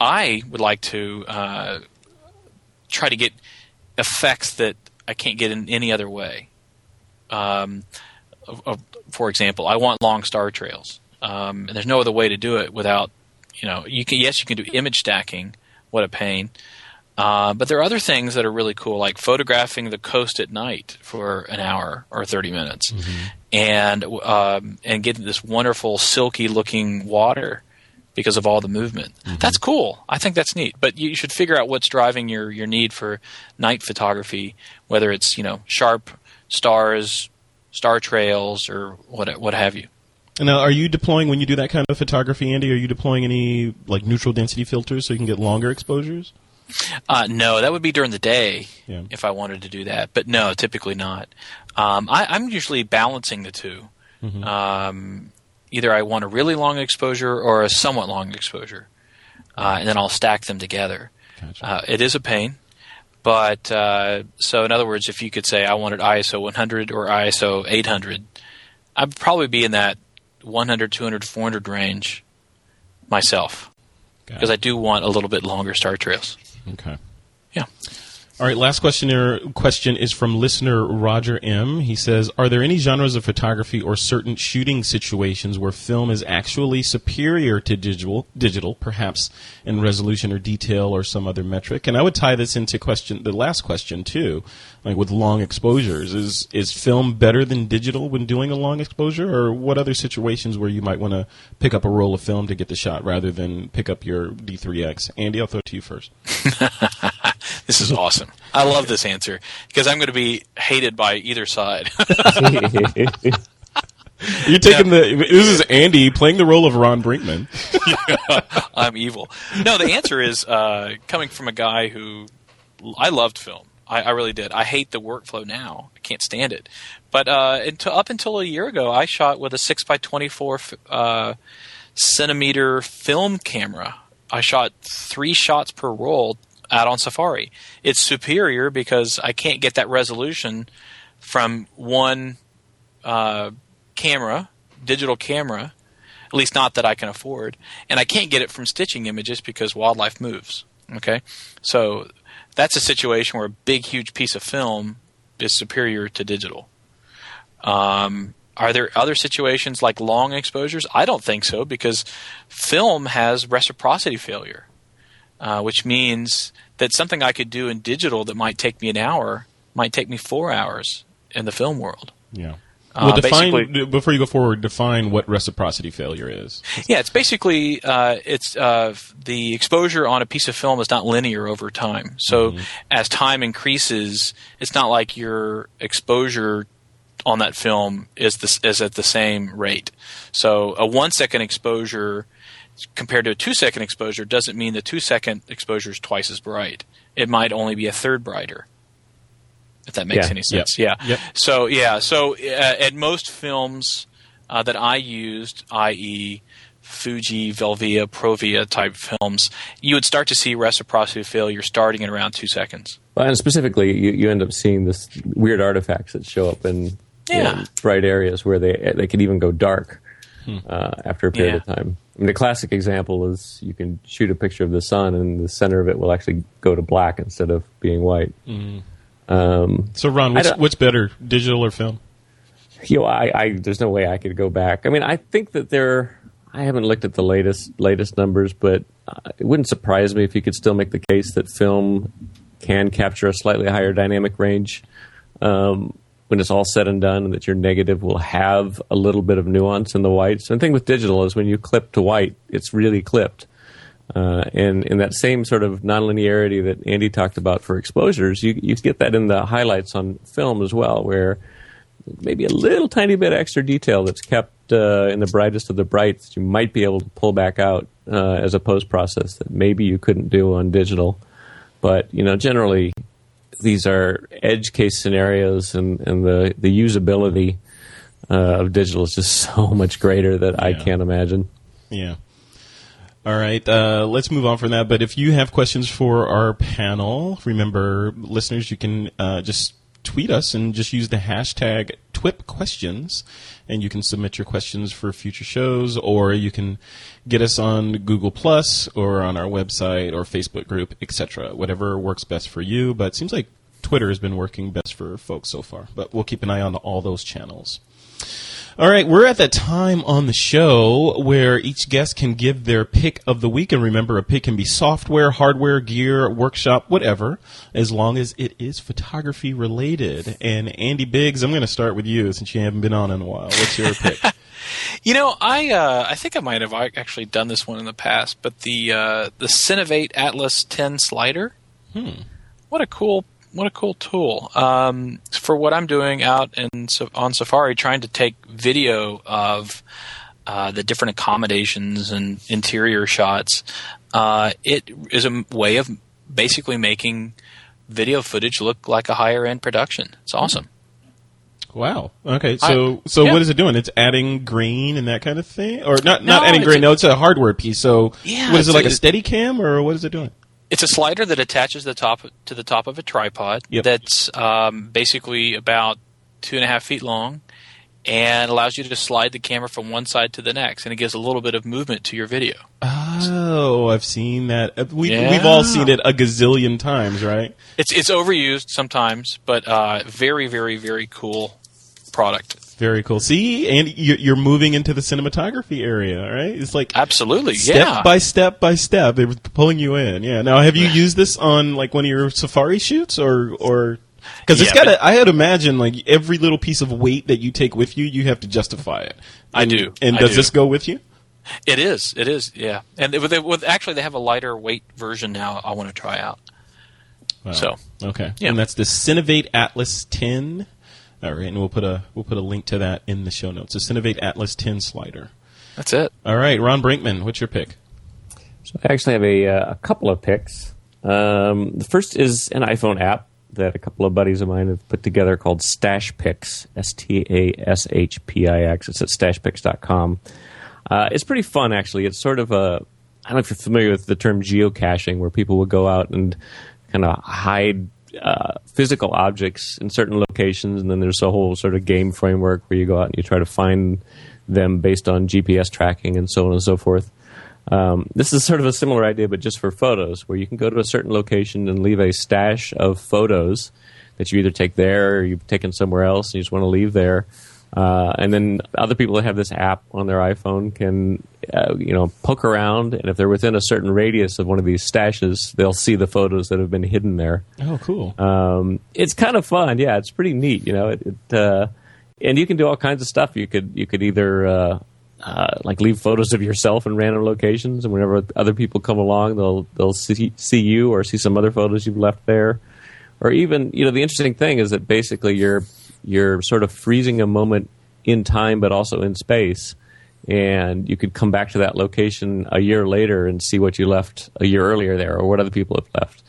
I would like to uh, try to get effects that I can't get in any other way. Um, for example, I want long star trails, um, and there's no other way to do it without, you know, you can yes, you can do image stacking. What a pain! Uh, but there are other things that are really cool, like photographing the coast at night for an hour or 30 minutes, and um, and getting this wonderful silky looking water because of all the movement. That's cool. I think that's neat. But you should figure out what's driving your your need for night photography, whether it's you know sharp stars, star trails, or what what have you. Now, are you deploying when you do that kind of photography, Andy? Are you deploying any like neutral density filters so you can get longer exposures? Uh, no, that would be during the day Yeah. if I wanted to do that. But no, typically not. Um, I, I'm usually balancing the 2 Um, either I want a really long exposure or a somewhat long exposure, uh, and then I'll stack them together. Gotcha. Uh, it is a pain, but uh, so in other words, if you could say I wanted ISO 100 or ISO 800, I'd probably be in that 100, 200, 400 range myself because. I do want a little bit longer star trails. Okay. All right, last questioner question is from listener Roger M. He says, "Are there any genres of photography or certain shooting situations where film is actually superior to digital, digital, perhaps in resolution or detail or some other metric?" And I would tie this into question the last question too, like with long exposures. Is is film better than digital when doing a long exposure, or what other situations where you might want to pick up a roll of film to get the shot rather than pick up your D3X? Andy, I'll throw it to you first. This is awesome. I love this answer because I'm going to be hated by either side. You're taking the. This is Andy playing the role of Ron Brinkman. I'm evil. No, the answer is uh, coming from a guy who I loved film. I, I really did. I hate the workflow now. I can't stand it. But uh, until, up until a year ago, I shot with a six by twenty four uh, centimeter film camera. I shot three shots per roll out on Safari. It's superior because I can't get that resolution from one uh, camera, digital camera, at least not that I can afford, and I can't get it from stitching images because wildlife moves. Okay, so that's a situation where a big, huge piece of film is superior to digital. Um, are there other situations like long exposures? I don't think so because film has reciprocity failure, uh, which means that something I could do in digital that might take me an hour might take me four hours in the film world. Yeah. Uh, define before you go forward. Define what reciprocity failure is. Yeah, it's basically uh, it's uh, the exposure on a piece of film is not linear over time. So as time increases, it's not like your exposure on that film is this is at the same rate. So a one second exposure compared to a two second exposure doesn't mean the two second exposure is twice as bright. It might only be a third brighter. If that makes Yeah. any sense, yeah. Yep. So yeah, so uh, at most films uh, that I used, i.e., Fuji, Velvia, Provia type films, you would start to see reciprocity failure starting at around two seconds. Well, and specifically, you, you end up seeing this weird artifacts that show up in you know, bright areas where they they can even go dark uh, after a period Yeah. of time. I mean, the classic example is you can shoot a picture of the sun, and the center of it will actually go to black instead of being white. Um, So, Ron, what's, what's better, digital or film? you know, I, I there's no way I could go back. I mean, I think that there. I haven't looked at the latest latest numbers, but uh, it wouldn't surprise me if you could still make the case that film can capture a slightly higher dynamic range um, when it's all said and done, that your negative will have a little bit of nuance in the whites. And the thing with digital is when you clip to white, it's really clipped. Uh, and in that same sort of nonlinearity that Andy talked about for exposures, you, you get that in the highlights on film as well, where maybe a little tiny bit extra detail that's kept uh, in the brightest of the brights you might be able to pull back out uh, as a post process that maybe you couldn't do on digital. But you know, generally, these are edge case scenarios, and, and the the usability uh, of digital is just so much greater that I can't imagine. Yeah. All right, uh, let's move on from that. But if you have questions for our panel, remember, listeners, you can uh, just tweet us and just use the hashtag TWIP questions, and you can submit your questions for future shows, or you can get us on Google Plus or on our website or Facebook group, etc. Whatever works best for you. But it seems like Twitter has been working best for folks so far. But we'll keep an eye on all those channels. All right, we're at that time on the show where each guest can give their pick of the week. And remember, a pick can be software, hardware, gear, workshop, whatever, as long as it is photography related. And Andy Biggs, I'm going to start with you since you haven't been on in a while. What's your pick? You know, I uh, I think I might have actually done this one in the past, but the uh, the Cinevate Atlas 10 slider. Hmm. What a cool what a cool tool um, for what I'm doing out in on Safari, trying to take video of uh, the different accommodations and interior shots. Uh, it is a way of basically making video footage look like a higher end production. It's awesome. Wow. Okay. So, so yeah. what is it doing? It's adding grain and that kind of thing, or not? Not adding grain. a- no, it's a hardware piece. So, Yeah, what is it like a, a- steady cam, or what is it doing? It's a slider that attaches the top to the top of a tripod. Yep. That's um, basically about two and a half feet long, and allows you to slide the camera from one side to the next, and it gives a little bit of movement to your video. Oh, I've seen that. Uh, We, Yeah. We've all seen it a gazillion times, right? It's it's overused sometimes, but uh, very very very cool product. Very cool. See, and you- you're moving into the cinematography area, right? It's like Absolutely, yeah. step yeah. by step by step. They were pulling you in. Yeah. Now, have you used this on like one of your safari shoots, or or because it's Yeah, got? I had imagine like every little piece of weight that you take with you, you have to justify it. I do. And does do. this go with you? It is. It is. Yeah. And with, with actually, they have a lighter weight version now. I want to try out. So Okay. Yeah. And that's the Cinevate Atlas 10. All right, and we'll put a we'll put a link to that in the show notes. The Cinevate Atlas 10 slider. that's it. All right, Ron Brinkman, what's your pick? So I actually have a, uh, a couple of picks. Um, the first is an iPhone app that a couple of buddies of mine have put together called Stash Pix. S T A S H P I X. It's at stashpix.com. Uh, it's pretty fun, actually. It's sort of a. I don't know if you're familiar with the term geocaching, where people will go out and kind of hide uh, physical objects in certain locations, and then there's a whole sort of game framework where you go out and you try to find them based on GPS tracking and so on and so forth. Um, this is sort of a similar idea, but just for photos, where you can go to a certain location and leave a stash of photos that you either take there or you've taken somewhere else and you just want to leave there. Uh, and then other people that have this app on their iPhone can, uh, you know, poke around, and if they're within a certain radius of one of these stashes, they'll see the photos that have been hidden there Oh, cool. um, it's kind of fun. Yeah, it's pretty neat. You know, it, it uh, and you can do all kinds of stuff. You could you could either uh, uh, like leave photos of yourself in random locations, and whenever other people come along, they'll they'll see see you or see some other photos you've left there, or even you know the interesting thing is that basically you're you're sort of freezing a moment in time, but also in space. And you could come back to that location a year later and see what you left a year earlier there, or what other people have left.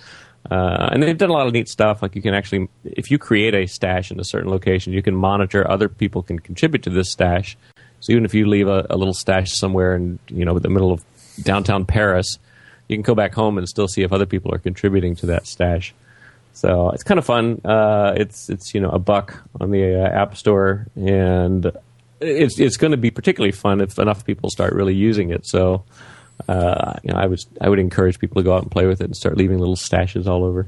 Uh, and they've done a lot of neat stuff. Like you can actually, if you create a stash in a certain location, you can monitor other people can contribute to this stash. So even if you leave a, a little stash somewhere in you know the middle of downtown Paris, you can go back home and still see if other people are contributing to that stash. So it's kind of fun. Uh, it's it's you know a buck on the uh, App Store, and it's it's going to be particularly fun if enough people start really using it. So uh, you know I would I would encourage people to go out and play with it and start leaving little stashes all over.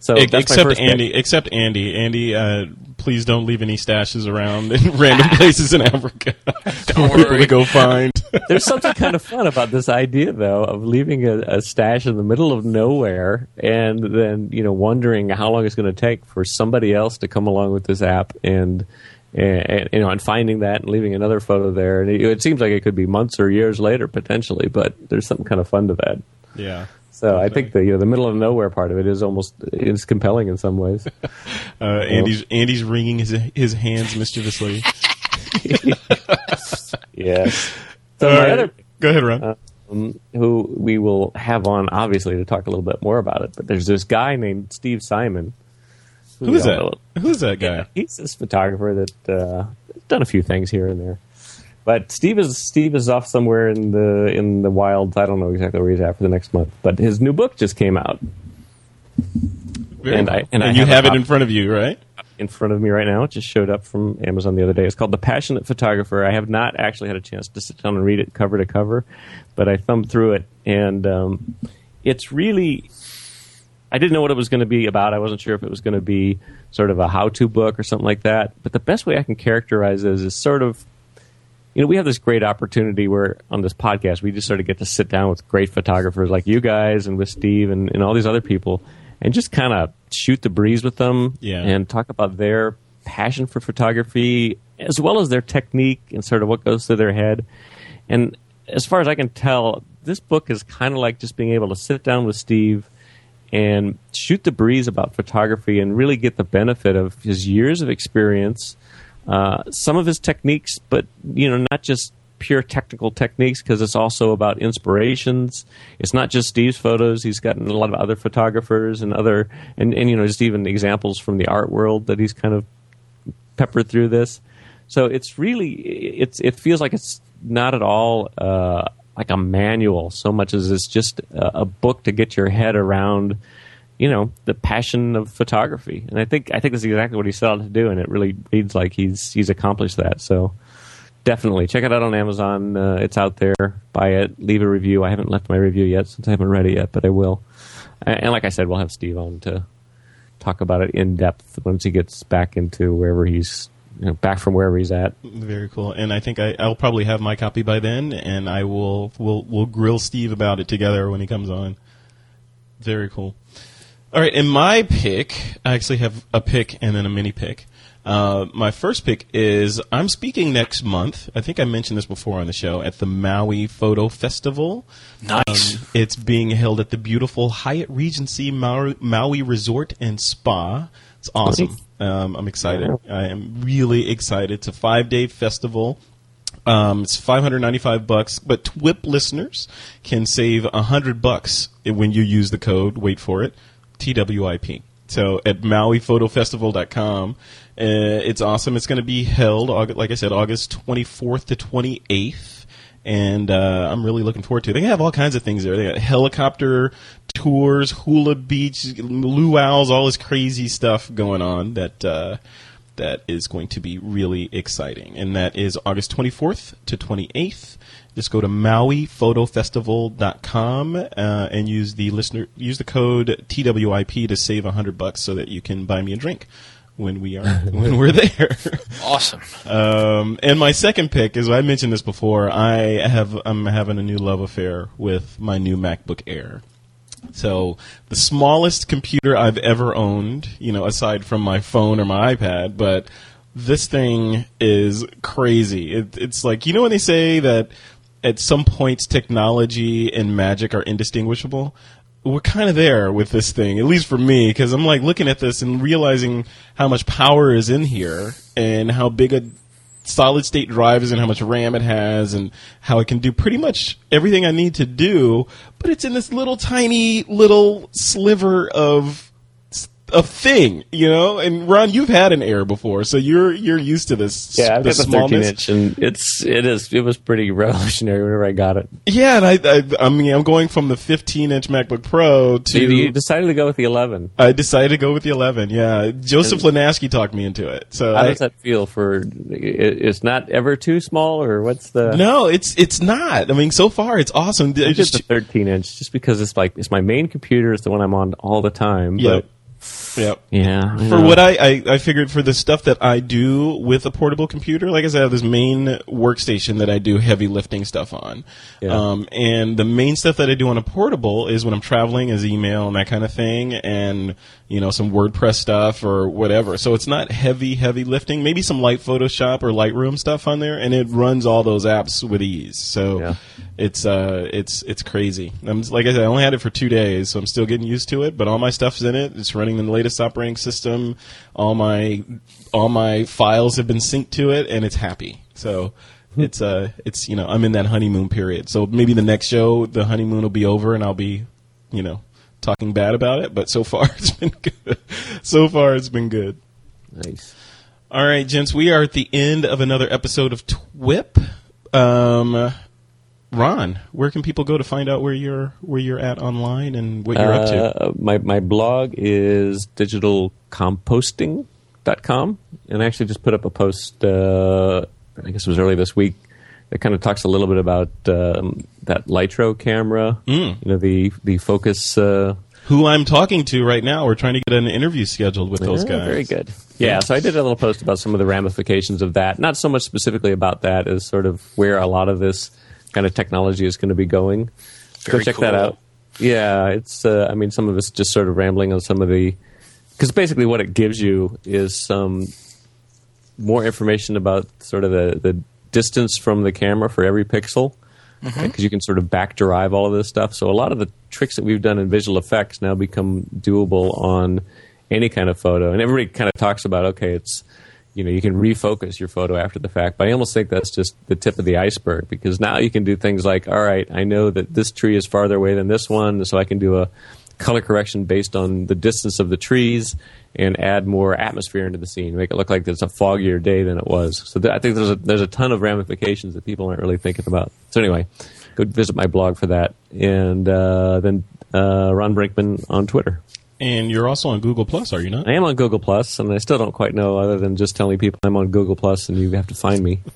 So Ex- that's my except first pick. Andy. Except Andy. Andy, uh, please don't leave any stashes around in random places in Africa Don't for people worry. to go find. There's something kind of fun about this idea, though, of leaving a, a stash in the middle of nowhere and then, you know, wondering how long it's going to take for somebody else to come along with this app and, and, and, you know, and finding that and leaving another photo there. And it, it seems like it could be months or years later potentially, but there's something kind of fun to that. yeah. So I think the you know the middle of nowhere part of it is almost is compelling in some ways. Uh, Andy's Andy's wringing his his hands mischievously. yes. So my right. other Go ahead, Ron. um, who we will have on obviously to talk a little bit more about it. But there's this guy named Steve Simon. Who is that? know. Who's that guy? He's this photographer that uh, done a few things here and there. But Steve is Steve is off somewhere in the in the wilds. I don't know exactly where he's at for the next month. But his new book just came out Very And cool. I- and I you have have it in front of you, right? in front of me right now. It just showed up from Amazon the other day. It's called The Passionate Photographer. I have not actually had a chance to sit down and read it cover to cover, but I thumbed through it, and um, it's really. I didn't know what it was going to be about. I wasn't sure if it was going to be sort of a how-to book or something like that. But the best way I can characterize it is, is sort of you know, we have this great opportunity where on this podcast we just sort of get to sit down with great photographers like you guys and with Steve and, and all these other people and just kind of shoot the breeze with them Yeah. and talk about their passion for photography as well as their technique and sort of what goes through their head. And as far as I can tell, this book is kind of like just being able to sit down with Steve and shoot the breeze about photography and really get the benefit of his years of experience, uh, some of his techniques, but you know, not just pure technical techniques because it's also about inspirations. It's not just Steve's photos. He's gotten a lot of other photographers and other and, and you know just even examples from the art world that he's kind of peppered through this. So it's really it's it feels like it's not at all uh, like a manual so much as it's just a, a book to get your head around you know the passion of photography. And i think i think that's exactly what he set out to do and it really reads like he's he's accomplished that. So definitely. Check it out on amazon. Uh, it's out there. Buy it. Leave a review. I haven't left my review yet since i haven't read it yet but i will. And, and like i said we'll have steve on to talk about it in depth once he gets back into wherever he's you know, back from wherever he's at. Very cool. And I think I, I'll probably have my copy by then, and I will we'll we'll grill Steve about it together when he comes on. Very cool. All right, and my pick, I actually have a pick and then a mini pick. Uh, my first pick is I'm speaking next month. I think I mentioned this before on the show at the Maui Photo Festival. Nice. Um, it's being held at the beautiful Hyatt Regency Maui, Maui Resort and Spa. It's awesome. Um, I'm excited. I am really excited. It's a five day festival. Um, it's 595 bucks, but TWIP listeners can save 100 bucks when you use the code, wait for it, TWIP. So at MauiPhotoFestival.com, uh, it's awesome. It's going to be held, like I said, August 24th to 28th. And uh, I'm really looking forward to it. They have all kinds of things there. They got helicopter tours, hula beach, luau's, all this crazy stuff going on that uh, that is going to be really exciting. And that is August 24th to 28th. Just go to MauiPhotoFestival.com uh, and use the listener use the code TWIP to save 100 bucks so that you can buy me a drink when we are when we're there. Awesome. Um, and my second pick is I mentioned this before. I have I'm having a new love affair with my new MacBook Air. So the smallest computer I've ever owned, you know, aside from my phone or my iPad, but this thing is crazy. It, it's like you know when they say that at some points technology and magic are indistinguishable. We're kind of there with this thing, at least for me, because I'm like looking at this and realizing how much power is in here and how big a solid state drive is and how much RAM it has and how it can do pretty much everything I need to do, but it's in this little tiny little sliver of a thing, you know. And Ron, you've had an Air before, so you're you're used to this. yeah i've the got the 13 inch and it's it is it was pretty revolutionary whenever i got it Yeah, and I, I I mean I'm going from the 15 inch MacBook Pro to So you, decided to go with the 11 I decided to go with the 11. Yeah, Joseph Linaschke talked me into it. So How I, does that feel for? It's not ever too small, or what's the? no, it's it's not. I mean, so far it's awesome. I It just the 13 inch, just because it's like it's my main computer. It's the one I'm on all the time. Yep. But Yep. Yeah. I For know. what I, I, I figured for the stuff that I do with a portable computer, like I said, I have this main workstation that I do heavy lifting stuff on. Yeah. Um, and the main stuff that I do on a portable is when I'm traveling is email and that kind of thing and, you know, some WordPress stuff or whatever. So it's not heavy, heavy lifting. Maybe some light Photoshop or Lightroom stuff on there and it runs all those apps with ease. So Yeah. it's, uh, it's, it's crazy. I'm, like I said, I only had it for two days, so I'm still getting used to it, but all my stuff's in it. It's running the latest operating system. All my, all my files have been synced to it and it's happy. So it's, uh, it's, you know, I'm in that honeymoon period. So maybe the next show, the honeymoon will be over and I'll be, you know, talking bad about it, but so far it's been good. So far it's been good. Nice. All right, gents, we are at the end of another episode of TWIP. Um, Ron, where can people go to find out where you're where you're at online and what you're up to? Uh, my my blog is digitalcompositing.com, and I actually just put up a post. Uh, I guess it was early this week. That kind of talks a little bit about um, that Lytro camera. Mm. You know the the focus. Uh, Who I'm talking to right now? We're trying to get an interview scheduled with those Yeah, guys. Very good. Yeah, so I did a little post about some of the ramifications of that. Not so much specifically about that as sort of where a lot of this kind of technology is going to be going. Very Go check that out. Yeah, it's. Uh, I mean, some of it's just sort of rambling on some of the because basically what it gives you is some more information about sort of the the distance from the camera for every pixel mm-hmm. because you can sort of back derive all of this stuff. So a lot of the tricks that we've done in visual effects now become doable on any kind of photo. And everybody kind of talks about okay, it's you know you can refocus your photo after the fact, but I almost think that's just the tip of the iceberg because now you can do things like all right, I know that this tree is farther away than this one, so I can do a color correction based on the distance of the trees and add more atmosphere into the scene, make it look like it's a foggier day than it was. So th- I think there's a, there's a ton of ramifications that people aren't really thinking about. So anyway, go visit my blog for that, and uh, then uh, Ron Brinkman on Twitter. And you're also on Google Plus, are you not? I am on Google Plus, and I still don't quite know other than just telling people I'm on Google Plus, and you have to find me.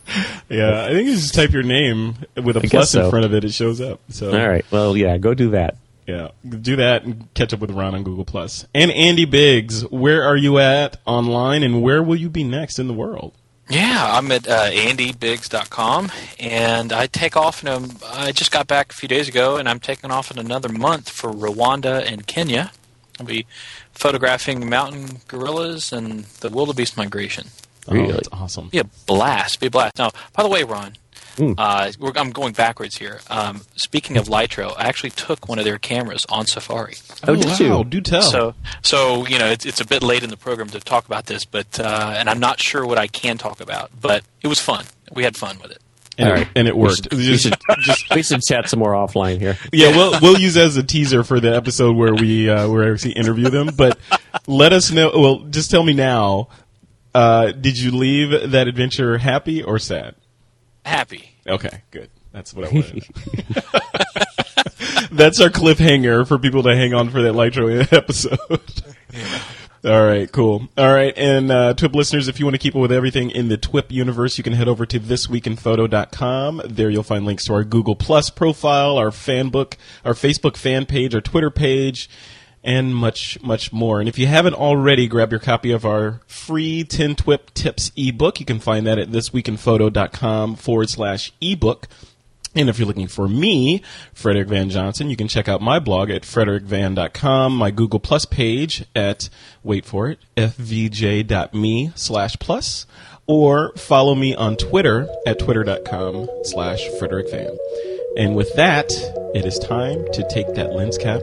Yeah, I think you just type your name with a I plus so. in front of it; it shows up. So All right, well, yeah, go do that. Yeah, do that and catch up with Ron on Google Plus. And Andy Biggs, where are you at online, and where will you be next in the world? Yeah, I'm at uh, andybiggs.com, and I take off. In a, I just got back a few days ago, and I'm taking off in another month for Rwanda and Kenya. I'll be photographing mountain gorillas and the wildebeest migration. Oh, Really? that's awesome. Be a blast. Be a blast. Now, by the way, Ron, Hmm. uh, I'm going backwards here. Um, speaking of Lytro, I actually took one of their cameras on Safari. Oh, did wow, you? Do tell. So, so you know, it's, it's a bit late in the program to talk about this, but uh, and I'm not sure what I can talk about, but it was fun. We had fun with it. and, All it, and it worked. We Just- should, just- we should chat some more offline here. yeah, we'll we'll use that as a teaser for the episode where we uh, where I actually interview them. But let us know. Well, just tell me now. Uh, did you leave that adventure happy or sad? Happy. Okay, good. That's what I wanted. That's our cliffhanger for people to hang on for that Lytro episode. All right, cool. All right, and uh, TWIP listeners, if you want to keep up with everything in the TWIP universe, you can head over to thisweekinphoto.com. There you'll find links to our Google Plus profile, our fan book, our Facebook fan page, our Twitter page, and much, much more. And if you haven't already, grab your copy of our free 10 TWIP tips ebook. You can find that at thisweekinphoto.com forward slash ebook. And if you're looking for me, Frederick Van Johnson, you can check out my blog at frederickvan.com, my Google Plus page at, wait for it, fvj.me slash plus, or follow me on Twitter at twitter.com slash Frederick Van. And with that, it is time to take that lens cap